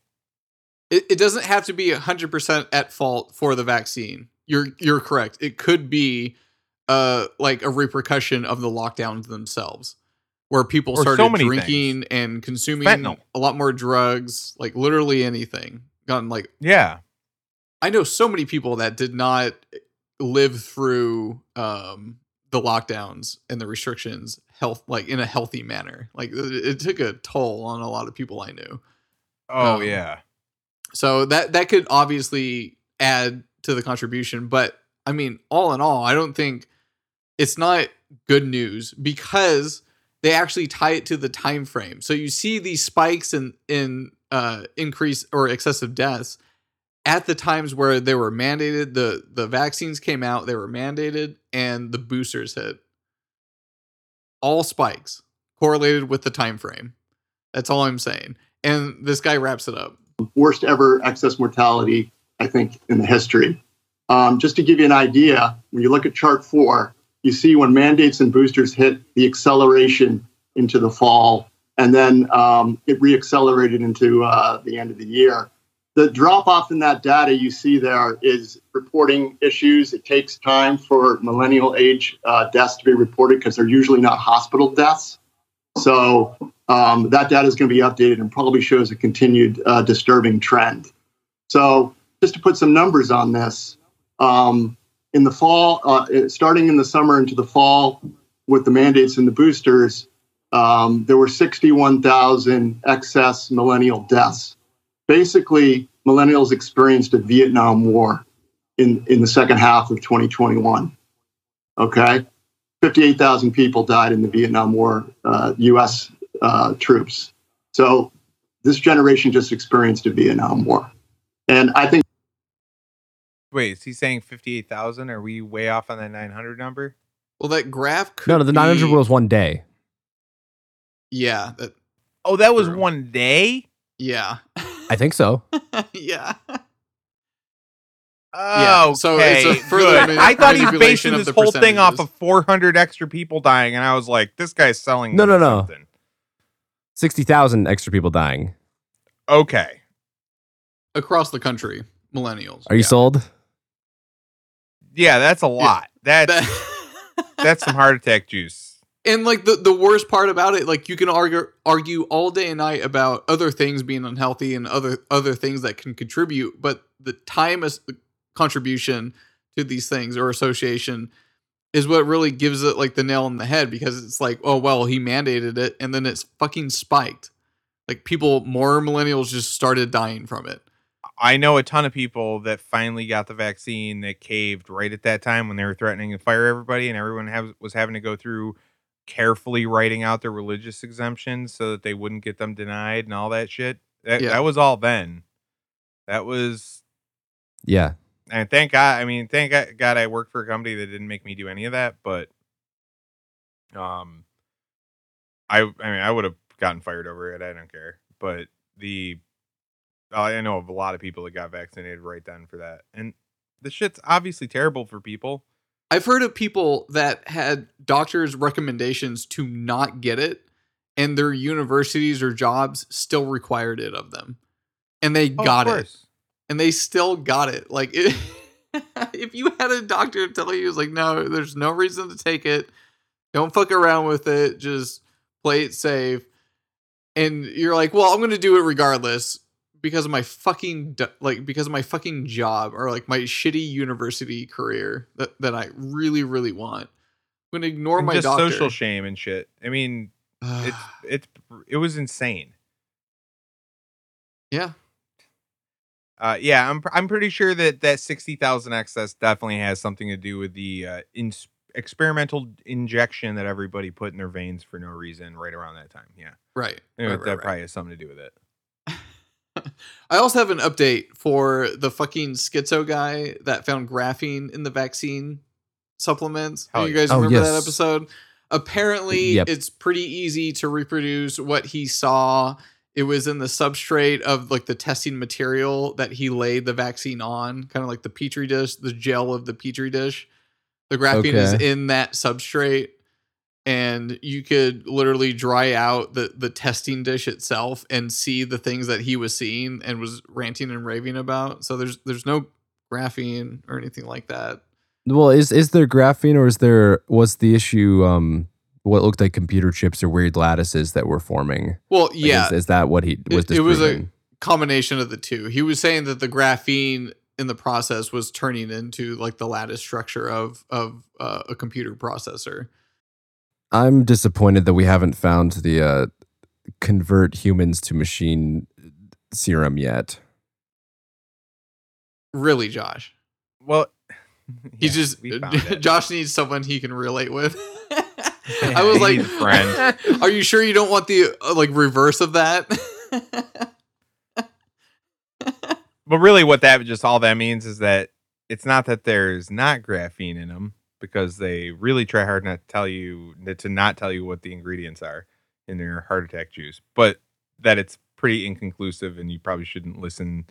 it, it doesn't have to be 100% at fault for the vaccine you're you're correct it could be uh like a repercussion of the lockdowns themselves where people Or so started many drinking and consuming Fentanyl. a lot more drugs like literally anything gotten like yeah. i know so many people that did not live through um the lockdowns and the restrictions health like in a healthy manner like it, it took a toll on a lot of people i knew Oh Um, yeah. so that that could obviously add to the contribution, but I mean, all in all, I don't think it's not good news because they actually tie it to the time frame. So you see these spikes in in uh increase or excessive deaths at the times where they were mandated, the the vaccines came out, they were mandated and the boosters hit. All spikes correlated with the time frame. That's all I'm saying. And this guy wraps it up. worst ever excess mortality, I think, in the history. Um, just to give you an idea, when you look at chart four, you see when mandates and boosters hit the acceleration into the fall, and then um, it reaccelerated into uh, the end of the year. The drop off in that data you see there is reporting issues. It takes time for millennial age uh, deaths to be reported because they're usually not hospital deaths. So um, that data is going to be updated and probably shows a continued uh, disturbing trend. So just to put some numbers on this, um, in the fall, uh, starting in the summer into the fall, with the mandates and the boosters, um, there were 61,000 excess millennial deaths. Basically, millennials experienced a Vietnam War in, in the second half of 2021. Okay? 58,000 people died in the Vietnam War, uh, U.S. Uh, troops. So this generation just experienced a Vietnam War. And I think Wait, is he saying fifty-eight thousand? Are we way off on that nine hundred number? Well, that graph could No, no, the 900 be- was one day. Yeah, that, Oh, that was True. one day. yeah, *laughs* I think so. *laughs* yeah. Oh, so it's a further mani- I thought he was basing this whole thing off of 400 extra people dying, and I was like, this guy's selling. No, no, no. something. 60,000 extra people dying. Okay, Across the country, millennials. Are you yeah. sold? yeah, that's a lot. That's *laughs* that's some heart attack juice. And like the, the worst part about it like you can argue argue all day and night about other things being unhealthy and other other things that can contribute but the time as contribution to these things or association is what really gives it like the nail in the head because it's like oh well he mandated it and then it's fucking spiked. Like people more millennials just started dying from it. I know a ton of people that finally got the vaccine that caved right at that time when they were threatening to fire everybody, and everyone have, was having to go through carefully writing out their religious exemptions so that they wouldn't get them denied and all that shit. That, Yeah. that was all then. That was, Yeah. and thank God. I mean, thank God- God I worked for a company that didn't make me do any of that. But, um, I I mean, I would have gotten fired over it. I don't care. But the I know of a lot of people that got vaccinated right then for that. And the shit's obviously terrible for people. I've heard of people that had doctors' recommendations to not get it, and their universities or jobs still required it of them, and they Oh, got it, and they still got it. Like, it, *laughs* if you had a doctor tell you, "It's like, no, there's no reason to take it. Don't fuck around with it. Just play it safe," and you're like, "Well, I'm going to do it regardless." Because of my fucking like because of my fucking job or like my shitty university career that, that I really really want. I'm gonna ignore And my just doctor. social shame and shit. I mean, it's *sighs* it's it was insane. yeah, Uh, yeah, I'm I'm pretty sure that that sixty thousand excess definitely has something to do with the uh, in- experimental injection that everybody put in their veins for no reason right around that time. Yeah, right. Think right, that right. probably has something to do with it. *laughs* I also have an update for the fucking schizo guy that found graphene in the vaccine supplements. Hell you guys Oh, remember that episode? Apparently, Yep. it's pretty easy to reproduce what he saw. It was in the substrate of like the testing material that he laid the vaccine on, kind of like the petri dish, the gel of the petri dish. The graphene is in that substrate and you could literally dry out the the testing dish itself and see the things that he was seeing and was ranting and raving about. So there's there's no graphene or anything like that. Well, is is there graphene or is there was the issue um what looked like computer chips or weird lattices that were forming? Well, Like, yeah, Is, is that what he was it, it was a combination of the two. He was saying that the graphene in the process was turning into like the lattice structure of of uh, a computer processor. I'm disappointed that we haven't found the uh, convert humans to machine serum yet. Really, Josh. Well, He yeah, just we found it. *laughs* Josh needs someone he can relate with. *laughs* I was like, friend. *laughs* "Are you sure you don't want the uh, like reverse of that?" But really, what that just all that means is that it's not that there's not graphene in them because they really try hard not to tell you to not tell you what the ingredients are in their heart attack juice, but that it's pretty inconclusive and you probably shouldn't listen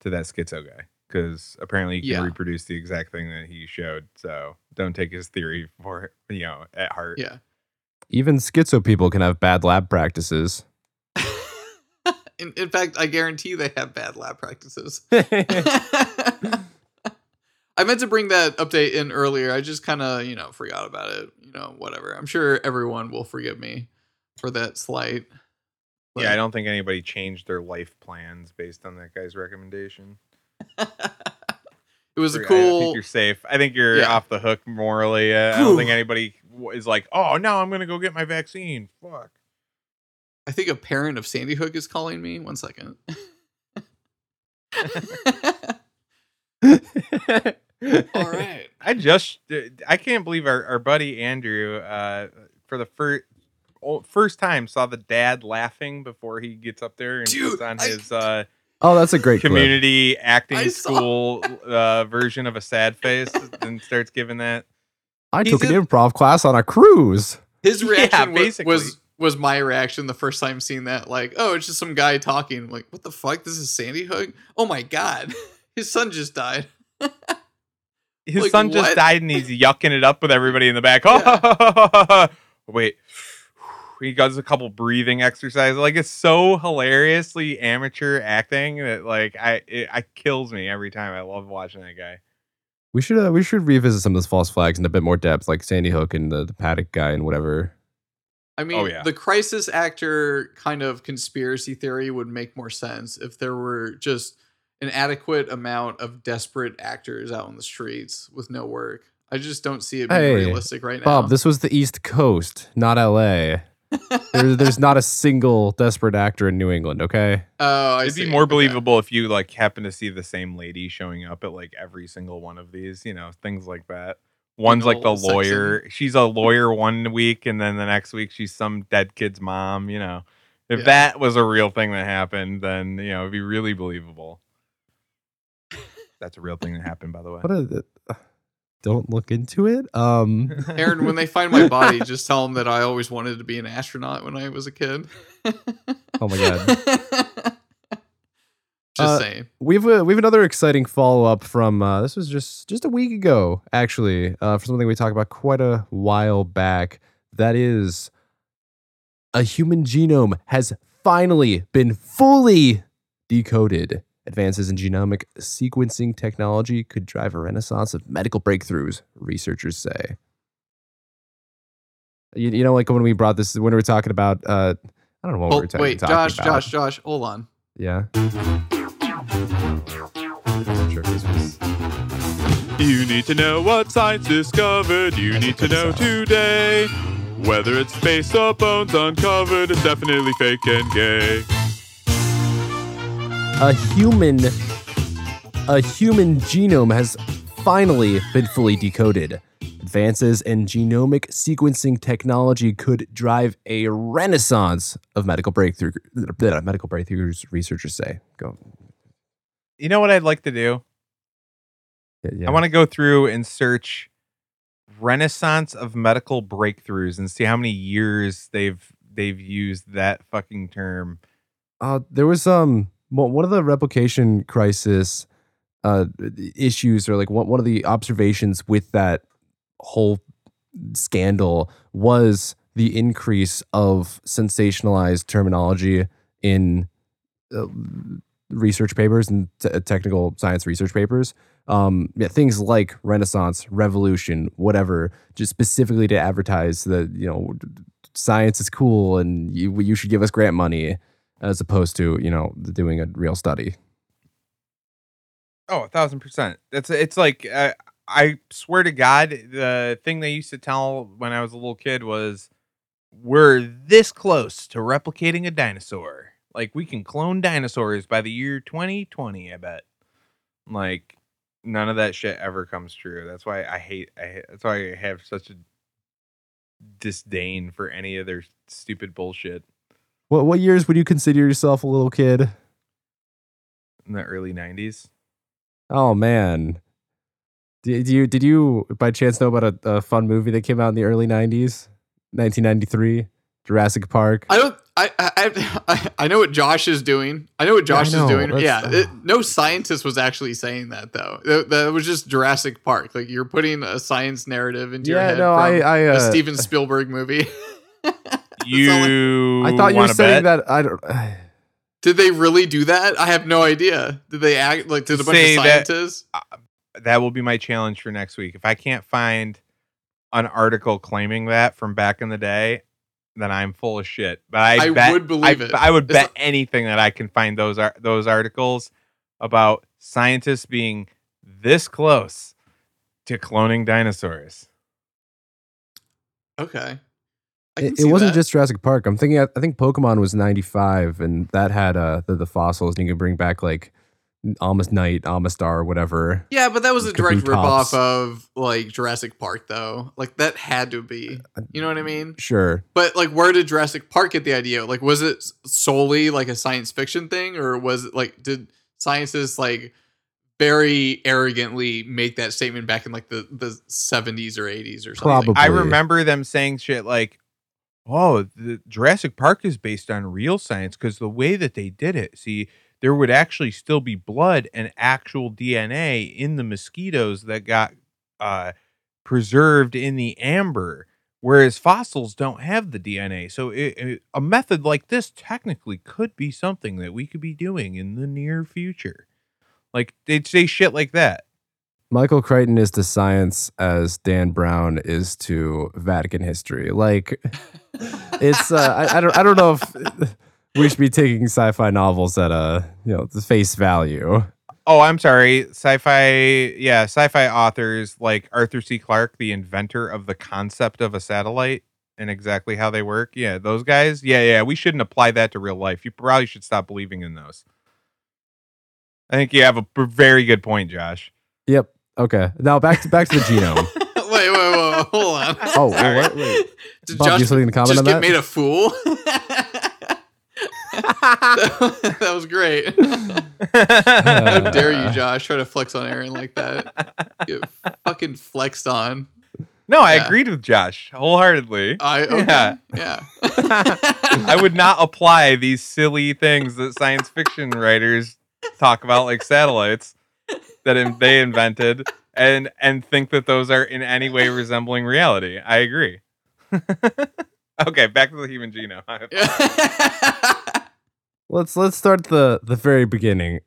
to that schizo guy because apparently he can Yeah. reproduce the exact thing that he showed. So don't take his theory for you know at heart. yeah. Even schizo people can have bad lab practices. *laughs* In, in fact, I guarantee they have bad lab practices. *laughs* *laughs* I meant to bring that update in earlier. I just kind of, you know, forgot about it. You know, whatever. I'm sure everyone will forgive me for that slight. Yeah, I don't think anybody changed their life plans based on that guy's recommendation. *laughs* it was a cool. think you're safe. I think you're Yeah. off the hook morally. Uh, I don't think anybody is like, "Oh, no, I'm gonna go get my vaccine." Fuck. I think a parent of Sandy Hook is calling me. One second. *laughs* *laughs* All *laughs* right. I just, uh, I can't believe our, our buddy Andrew, uh, for the first first time saw the dad laughing before he gets up there and Dude, puts on I- his uh Oh, that's a great clip. community acting I school uh, version of a sad face and starts giving that. I He's took an in- improv class on a cruise. His *laughs* reaction wa- basically. was was my reaction the first time seeing that. Like, oh, it's just some guy talking. I'm like, what the fuck? This is Sandy Hook. Oh my god, *laughs* his son just died. His Like, son just what? died and he's *laughs* yucking it up with everybody in the back. Oh, *laughs* Wait. He does a couple breathing exercises. Like it's so hilariously amateur acting that like I it, it kills me every time. I love watching that guy. We should uh, we should revisit some of those false flags in a bit more depth, like Sandy Hook and the, the Paddock guy and whatever. I mean, Oh, yeah. the crisis actor kind of conspiracy theory would make more sense if there were just an adequate amount of desperate actors out on the streets with no work. I just don't see it being Hey, realistic right now. Bob, this was the East Coast, not L.A. *laughs* There, there's not a single desperate actor in New England. Okay. oh, I It'd see. be more Okay. believable if you like happen to see the same lady showing up at like every single one of these, you know, things like that. One's like the old sexy. lawyer. She's a lawyer one week, and then the next week she's some dead kid's mom. You know, if Yeah. that was a real thing that happened, then you know it'd be really believable. That's a real thing that happened, by the way. What a, uh, *sighs* don't look into it. Um, *laughs* Aaron, when they find my body, just tell them that I always wanted to be an astronaut when I was a kid. *laughs* Oh my God. *laughs* just Uh, saying. we've uh, we've another exciting follow up from uh, this was just just a week ago actually uh, for something we talked about quite a while back. That is, a human genome has finally been fully decoded. Advances in genomic sequencing technology could drive a renaissance of medical breakthroughs, researchers say. You, you know, like when we brought this, when we were talking about, uh, I don't know what we Hold- were talking, wait, talking Josh, about. Josh, Josh, hold on. Yeah. You need to know what science discovered. You need to know today. Whether it's space or bones uncovered, it's definitely fake and gay. A human a human genome has finally been fully decoded. Advances in genomic sequencing technology could drive a renaissance of medical breakthrough medical breakthroughs researchers say. Go. You know what I'd like to do? Yeah, yeah. I want to go through and search renaissance of medical breakthroughs and see how many years they've they've used that fucking term. Uh, there was um one one of the replication crisis uh issues or like one of the observations with that whole scandal was the increase of sensationalized terminology in uh, research papers and t- technical science research papers. Um, yeah, things like Renaissance, Revolution, whatever, just specifically to advertise that you know science is cool and you you should give us grant money as opposed to you know doing a real study. Oh, a thousand percent. It's it's like uh, I swear to God, the thing they used to tell when I was a little kid was, "We're this close to replicating a dinosaur. Like we can clone dinosaurs by the year 2020." I bet. Like none of that shit ever comes true. That's why I hate. I that's why I have such a disdain for any of their stupid bullshit What what years would you consider yourself a little kid? in the early 90s. Oh man, did you did you by chance know about a, a fun movie that came out in the early '90s, 1993, Jurassic Park? I don't. I, I I I know what Josh is doing. I know what Yeah, Josh know. is doing. That's- yeah, it, no scientist was actually saying that though. That, that was just Jurassic Park. Like you're putting a science narrative into your head no, I from I a uh, Steven Spielberg movie. *laughs* *laughs* You I thought you were saying bet? that I don't. *sighs* Did they really do that? I have no idea. Did they act like did a bunch Say of that- scientists? Uh, that will be my challenge for next week. If I can't find an article claiming that from back in the day, then I'm full of shit. But I, I bet, would believe I, it. I would It's bet not- anything that I can find those ar- those articles about scientists being this close to cloning dinosaurs. Okay. I can It, it wasn't that. just Jurassic Park. I'm thinking. I think Pokemon was '95, and that had uh the, the fossils, and you could bring back like Almost Night, Omastar, whatever. Yeah, but that was a direct Kabutops. ripoff of like Jurassic Park, though. Like that had to be. You know what I mean? Sure. But like, where did Jurassic Park get the idea? Like, was it solely like a science fiction thing, or was it like did scientists like very arrogantly make that statement back in like the the seventies or eighties or something? Probably. I remember them saying shit like, "Oh, the Jurassic Park is based on real science because the way that they did it. See, there would actually still be blood and actual DNA in the mosquitoes that got uh, preserved in the amber." Whereas fossils don't have the DNA, so it, it- a method like this technically could be something that we could be doing in the near future. Like they'd say shit like that. Michael Crichton is to science as Dan Brown is to Vatican history. Like, it's uh, I, I don't I don't know if we should be taking sci-fi novels at a you know the face value. Oh, I'm sorry. Sci-fi, yeah, sci-fi authors like Arthur C. Clarke, the inventor of the concept of a satellite and exactly how they work. Yeah, those guys. Yeah, yeah. We shouldn't apply that to real life. You probably should stop believing in those. I think you have a very good point, Josh. Yep. Okay. Now back to back to the genome. *laughs* wait, wait, wait, hold on. Oh, Sorry. what? Wait. Did Bob, you something to comment just on get that? made a fool? *laughs* that, that was great. *laughs* How uh, dare you, Josh, try to flex on Aaron like that? Get fucking flexed on. No, I Yeah. agreed with Josh wholeheartedly. I okay. Yeah. yeah. I would not apply these silly things that science fiction writers talk about, like satellites that in, they invented, and and think that those are in any way resembling reality. I agree. *laughs* okay, back to the human genome. *laughs* Let's let's start the the very beginning.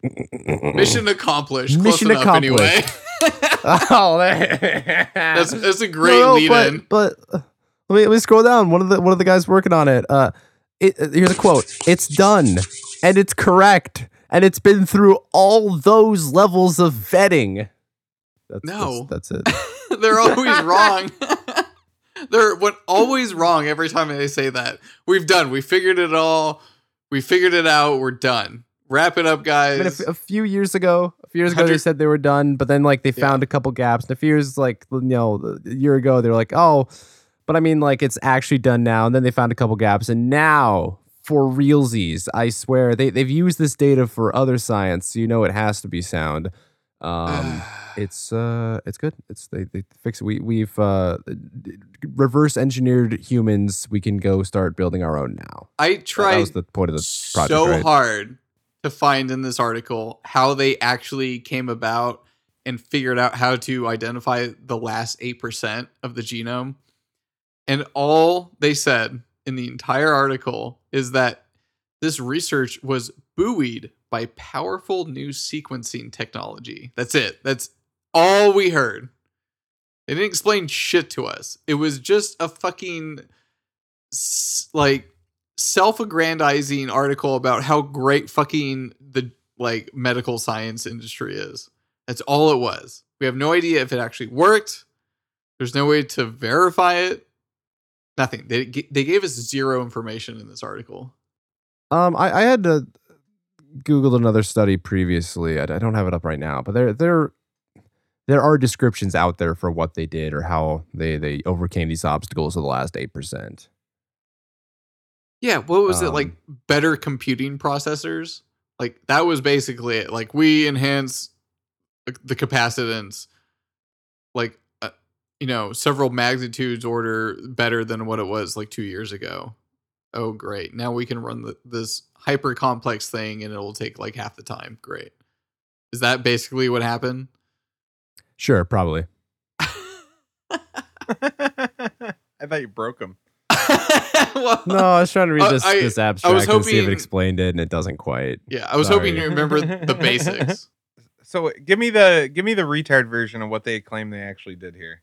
Mission accomplished. Close Mission enough Anyway. *laughs* oh, That's that's a great No, no, lead but, in. But uh, let me let me scroll down. One of the one of the guys working on it. Uh, it, uh, here's a quote. It's done, and it's correct, and it's been through all those levels of vetting. That's, No. that's, that's it. *laughs* They're always wrong. *laughs* They're what always wrong every time they say that. We've done. We figured it all. We figured it out. We're done. Wrap it up, I guys. mean, a, f- a few years ago, a few years ago, they said they were done, but then like they Yeah. found a couple gaps. And a few years, like you know, a year ago, they were like, oh, but I mean, like it's actually done now. And then they found a couple gaps, and now for realsies, I swear they they've used this data for other science, so you know it has to be sound. Um, *sighs* it's uh, it's good. It's they they fix it. We we've uh, reverse engineered humans. We can go start building our own now. I That- That tried was the point of the project. so right? hard to find in this article how they actually came about and figured out how to identify the last 8% of the genome. And all they said in the entire article is that this research was buoyed by powerful new sequencing technology. That's it. That's all we heard. They didn't explain shit to us. It was just a fucking like self-aggrandizing article about how great fucking the like medical science industry is. That's all it was. We have no idea if it actually worked. There's no way to verify it. Nothing. They they gave us zero information in this article. Um, I, I had to Google another study previously. I, I don't have it up right now, but there there there are descriptions out there for what they did or how they they overcame these obstacles of the last eight percent. Yeah, what was it like? Um, Better computing processors. Like that was basically it. Like we enhance the capacitance, like you know, several magnitudes order better than what it was like two years ago. Oh, great! Now we can run the, this hyper complex thing, and it'll take like half the time. Great. Is that basically what happened? Sure, probably. *laughs* I thought you broke them. Well, No, I was trying to read Uh, this I- this I abstract was and see if it explained it, and it doesn't quite. Yeah, I was hoping Sorry. you remember the basics. *laughs* So give me the give me the retard version of what they claim they actually did here.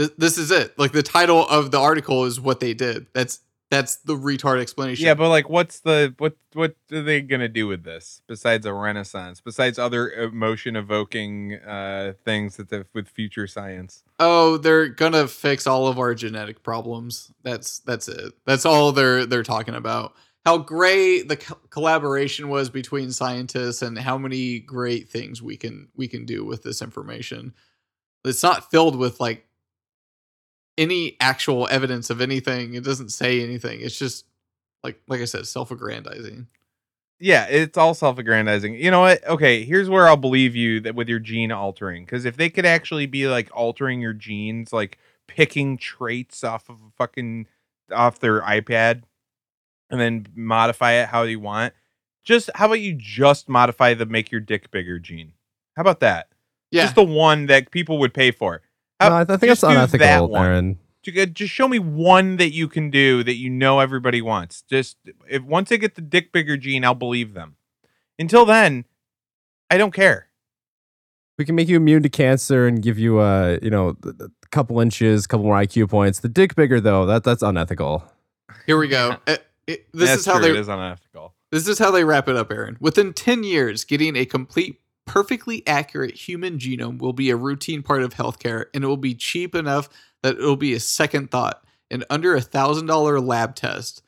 This, this is it. Like the title of the article is what they did. That's that's the retard explanation. Yeah, but like, what's the what what are they gonna do with this besides a renaissance? Besides other emotion evoking uh things that the, with future science? oh, they're gonna fix all of our genetic problems. That's that's it. That's all they're they're talking about. how great the co- collaboration was between scientists and how many great things we can we can do with this information. It's not filled with like any actual evidence of anything. It doesn't say anything. It's just like like I said, self-aggrandizing. Yeah, it's all self-aggrandizing. You know what? Okay, here's where I'll believe you that with your gene altering, because if they could actually be like altering your genes, like picking traits off of a fucking off their iPad, and then modify it how you want. Just how about you just modify the make your dick bigger gene? How about that? Yeah. Just the one that people would pay for. How- No, I, I think just that's do that unethical. Aaron. Uh, Just show me one that you can do that you know everybody wants. Just if once I get the dick bigger gene, I'll believe them. Until then, I don't care. We can make you immune to cancer and give you a you know a couple inches, a couple more IQ points. The dick bigger though, that that's unethical. Here we go. *laughs* Uh, it- this That's is how true, they it is unethical. This is how they wrap it up, Aaron. Within 10 years, getting a complete, perfectly accurate human genome will be a routine part of healthcare, and it will be cheap enough that it will be a second thought. And under a thousand dollar lab test,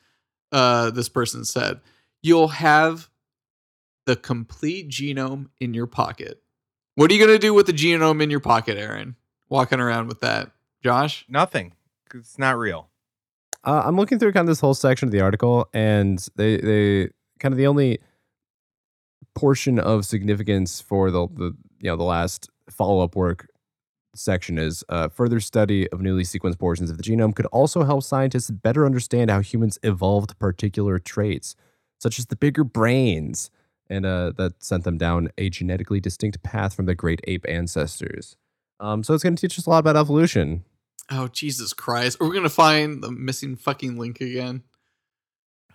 uh, this person said, you'll have the complete genome in your pocket. What are you gonna do with the genome in your pocket, Aaron? Walking around with that, Josh? nothing It's not real. Uh, I'm looking through kind of this whole section of the article, and they they kind of the only portion of significance for the the you know the last follow up work section is uh, further study of newly sequenced portions of the genome could also help scientists better understand how humans evolved particular traits, such as the bigger brains, and uh, that sent them down a genetically distinct path from their great ape ancestors. Um, so it's going to teach us a lot about evolution. Oh Jesus Christ! Are we gonna find the missing fucking link again?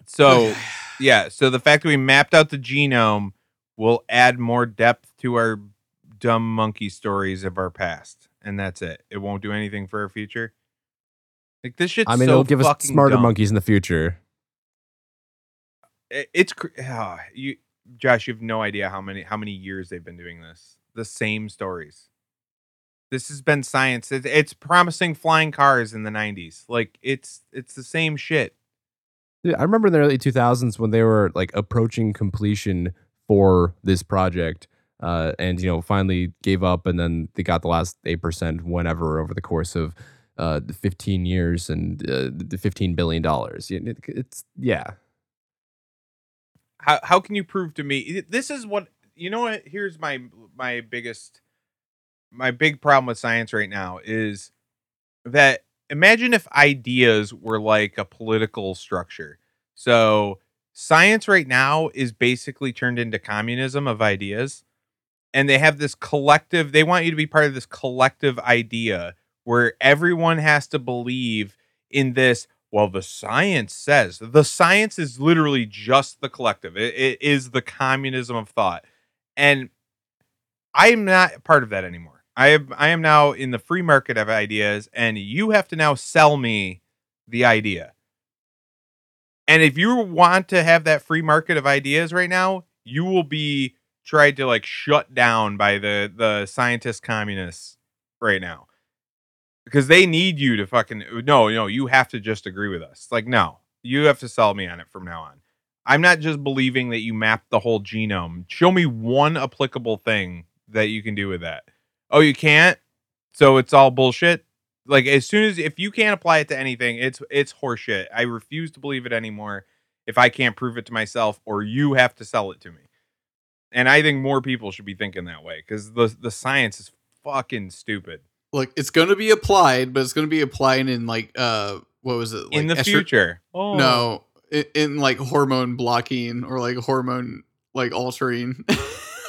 So *sighs* yeah, so the fact that we mapped out the genome will add more depth to our dumb monkey stories of our past, and that's it. It won't do anything for our future. Like this shit's I mean, so it'll give us smarter dumb. monkeys in the future. It- It's cr- ah, you, Josh. You have no idea how many how many years they've been doing this. The same stories. This has been science. It, it's promising flying cars in the '90s. Like it's it's the same shit. Dude, I remember in the early 2000s when they were like approaching completion for this project, uh, and you know finally gave up, and then they got the last eight percent whenever over the course of uh, 15 years and uh, the 15 billion dollars. It, it's yeah. how how can you prove to me this is what you know what here's my my biggest my big problem with science right now is that imagine if ideas were like a political structure so science right now is basically turned into communism of ideas and they have this collective they want you to be part of this collective idea where everyone has to believe in this well the science says the science is literally just the collective. It, it is the communism of thought. And i am not part of that anymore. I am i am now in the free market of ideas and you have to now sell me the idea and if you want to have that free market of ideas right now you will be tried to like shut down by the the scientist communists right now. Because they need you to fucking no no you have to just agree with us. Like no you have to sell me on it from now on. I'm not just believing that you mapped the whole genome. Show me one applicable thing that you can do with that. Oh you can't? So it's all bullshit like as soon as if you can't apply it to anything it's it's horseshit i refuse to believe it anymore if i can't prove it to myself or you have to sell it to me and i think more people should be thinking that way because the the science is fucking stupid Look, it's going to be applied, but it's going to be applied in like uh, what was it? Like in the estro- future oh No, in, in like hormone blocking or like hormone like altering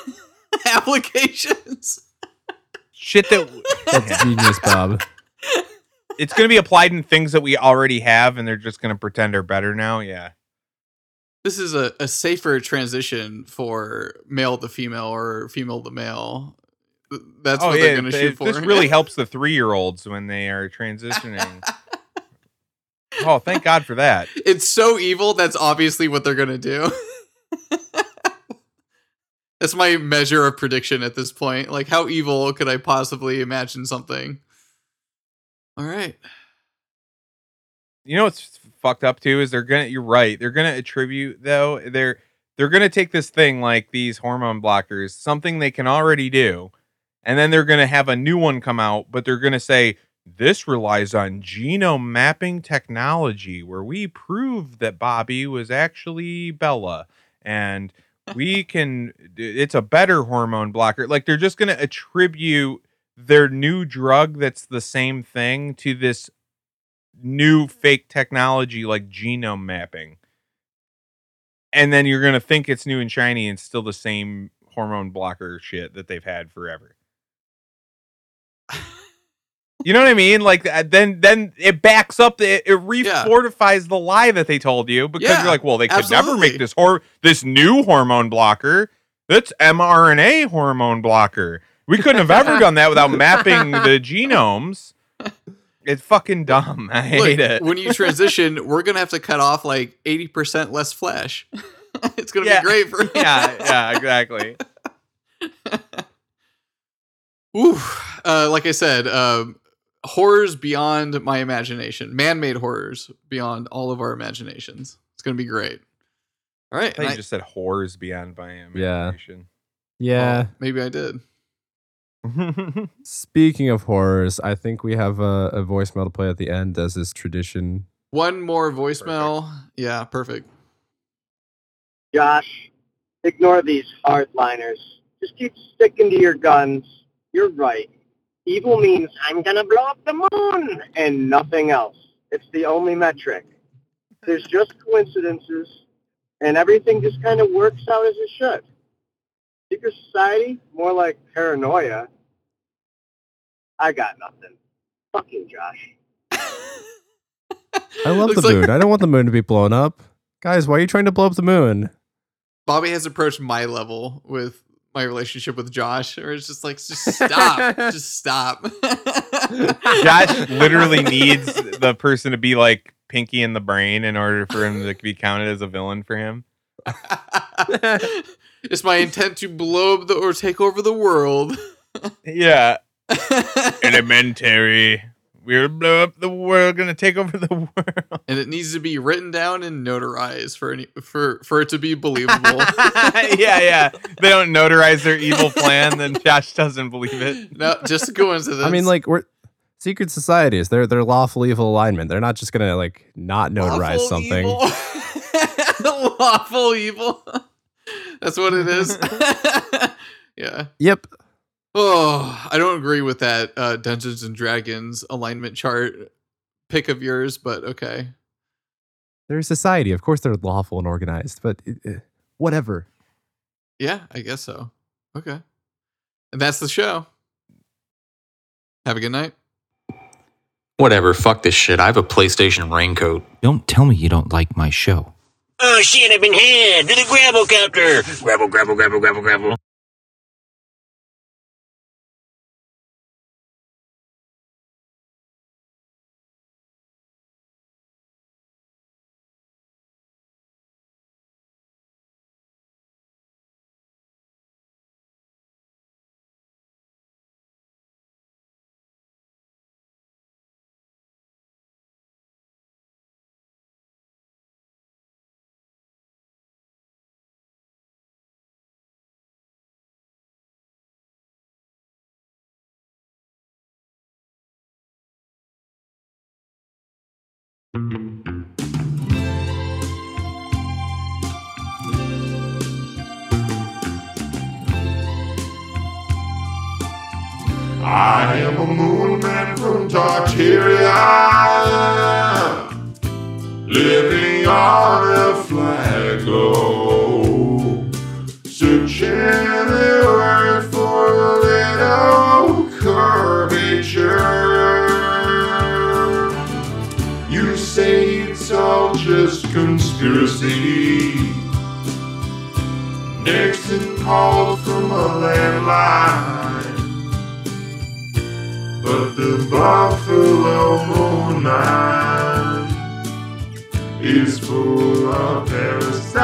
*laughs* applications. shit that *laughs* That's genius, Bob. It's going to be applied in things that we already have and they're just going to pretend are better now yeah This is a, a safer transition for male to female or female to male. That's oh, what they're going to shoot for. Oh, this really *laughs* helps the three-year-olds when they are transitioning oh thank god for that It's so evil. That's obviously what they're going to do. *laughs* that's my measure of prediction at this point. Like, how evil could I possibly imagine something? All right. you know what's fucked up too is they're gonna. You're right. They're gonna attribute though. They're they're gonna take this thing like these hormone blockers, something they can already do, and then they're gonna have a new one come out, but they're gonna say this relies on genome mapping technology, where we prove that Bobby was actually Bella, and we *laughs* can. It's a better hormone blocker. Like they're just gonna attribute their new drug that's the same thing to this new fake technology like genome mapping. And then you're going to think it's new and shiny and still the same hormone blocker shit that they've had forever. You know what I mean? Like uh, then then it backs up it, it refortifies the lie that they told you because Yeah, you're like, well, they could never make this hor this new hormone blocker. That's mRNA hormone blocker. We couldn't have ever *laughs* done that without mapping the genomes. It's fucking dumb. I Look, hate it. when you transition, we're gonna have to cut off like eighty percent less flesh. *laughs* it's gonna Yeah. be great for yeah, *laughs* yeah, exactly. Ooh, uh, like I said, um, horrors beyond my imagination, man-made horrors beyond all of our imaginations. It's gonna be great. All right, I thought you I- just said horrors beyond my Yeah. imagination. Yeah. well, maybe I did. *laughs* Speaking of horrors, I think we have a, a voicemail to play at the end as is tradition. One more voicemail. Yeah, perfect. Josh, ignore these hardliners. Just keep sticking to your guns. You're right. Evil means I'm gonna blow up the moon and nothing else. It's the only metric. There's just coincidences, and everything just kind of works out as it should. Secret society, more like paranoia. I got nothing. Fucking Josh. *laughs* I love Looks the like- moon. I don't want the moon to be blown up. Guys, why are you trying to blow up the moon? Bobby has approached my level with my relationship with Josh, or it's just like, just stop, *laughs* just stop. *laughs* Josh literally needs the person to be like Pinky in the brain in order for him to be counted as a villain for him. It's my intent to blow up the or take over the world. Yeah. *laughs* Elementary. We're gonna blow up the world, gonna take over the world. and it needs to be written down and notarized for any for for it to be believable. *laughs* yeah, yeah. They don't notarize their evil plan, then *laughs* Josh doesn't believe it. no, just a coincidence. I mean, like we're secret societies. They're they're lawful evil alignment. They're not just gonna like not notarize Lawful something. evil. lawful evil. *laughs* That's what it is. *laughs* yeah. Yep. Oh, I don't agree with that uh, Dungeons and Dragons alignment chart pick of yours, but okay. They're a society. Of course, they're lawful and organized. But uh, whatever. Yeah, I guess so. Okay. And that's the show. Have a good night. Whatever, fuck this shit. I have a PlayStation raincoat. Don't tell me you don't like my show. Oh shit, I've been hit! To the gravel copter! Gravel, gravel, gravel, gravel, gravel. I am a moon man from Tartaria, living on a flag searching the earth for a little curvature. You say it's all just conspiracy. Nixon called from a landline but the buffalo moon is full of parasites.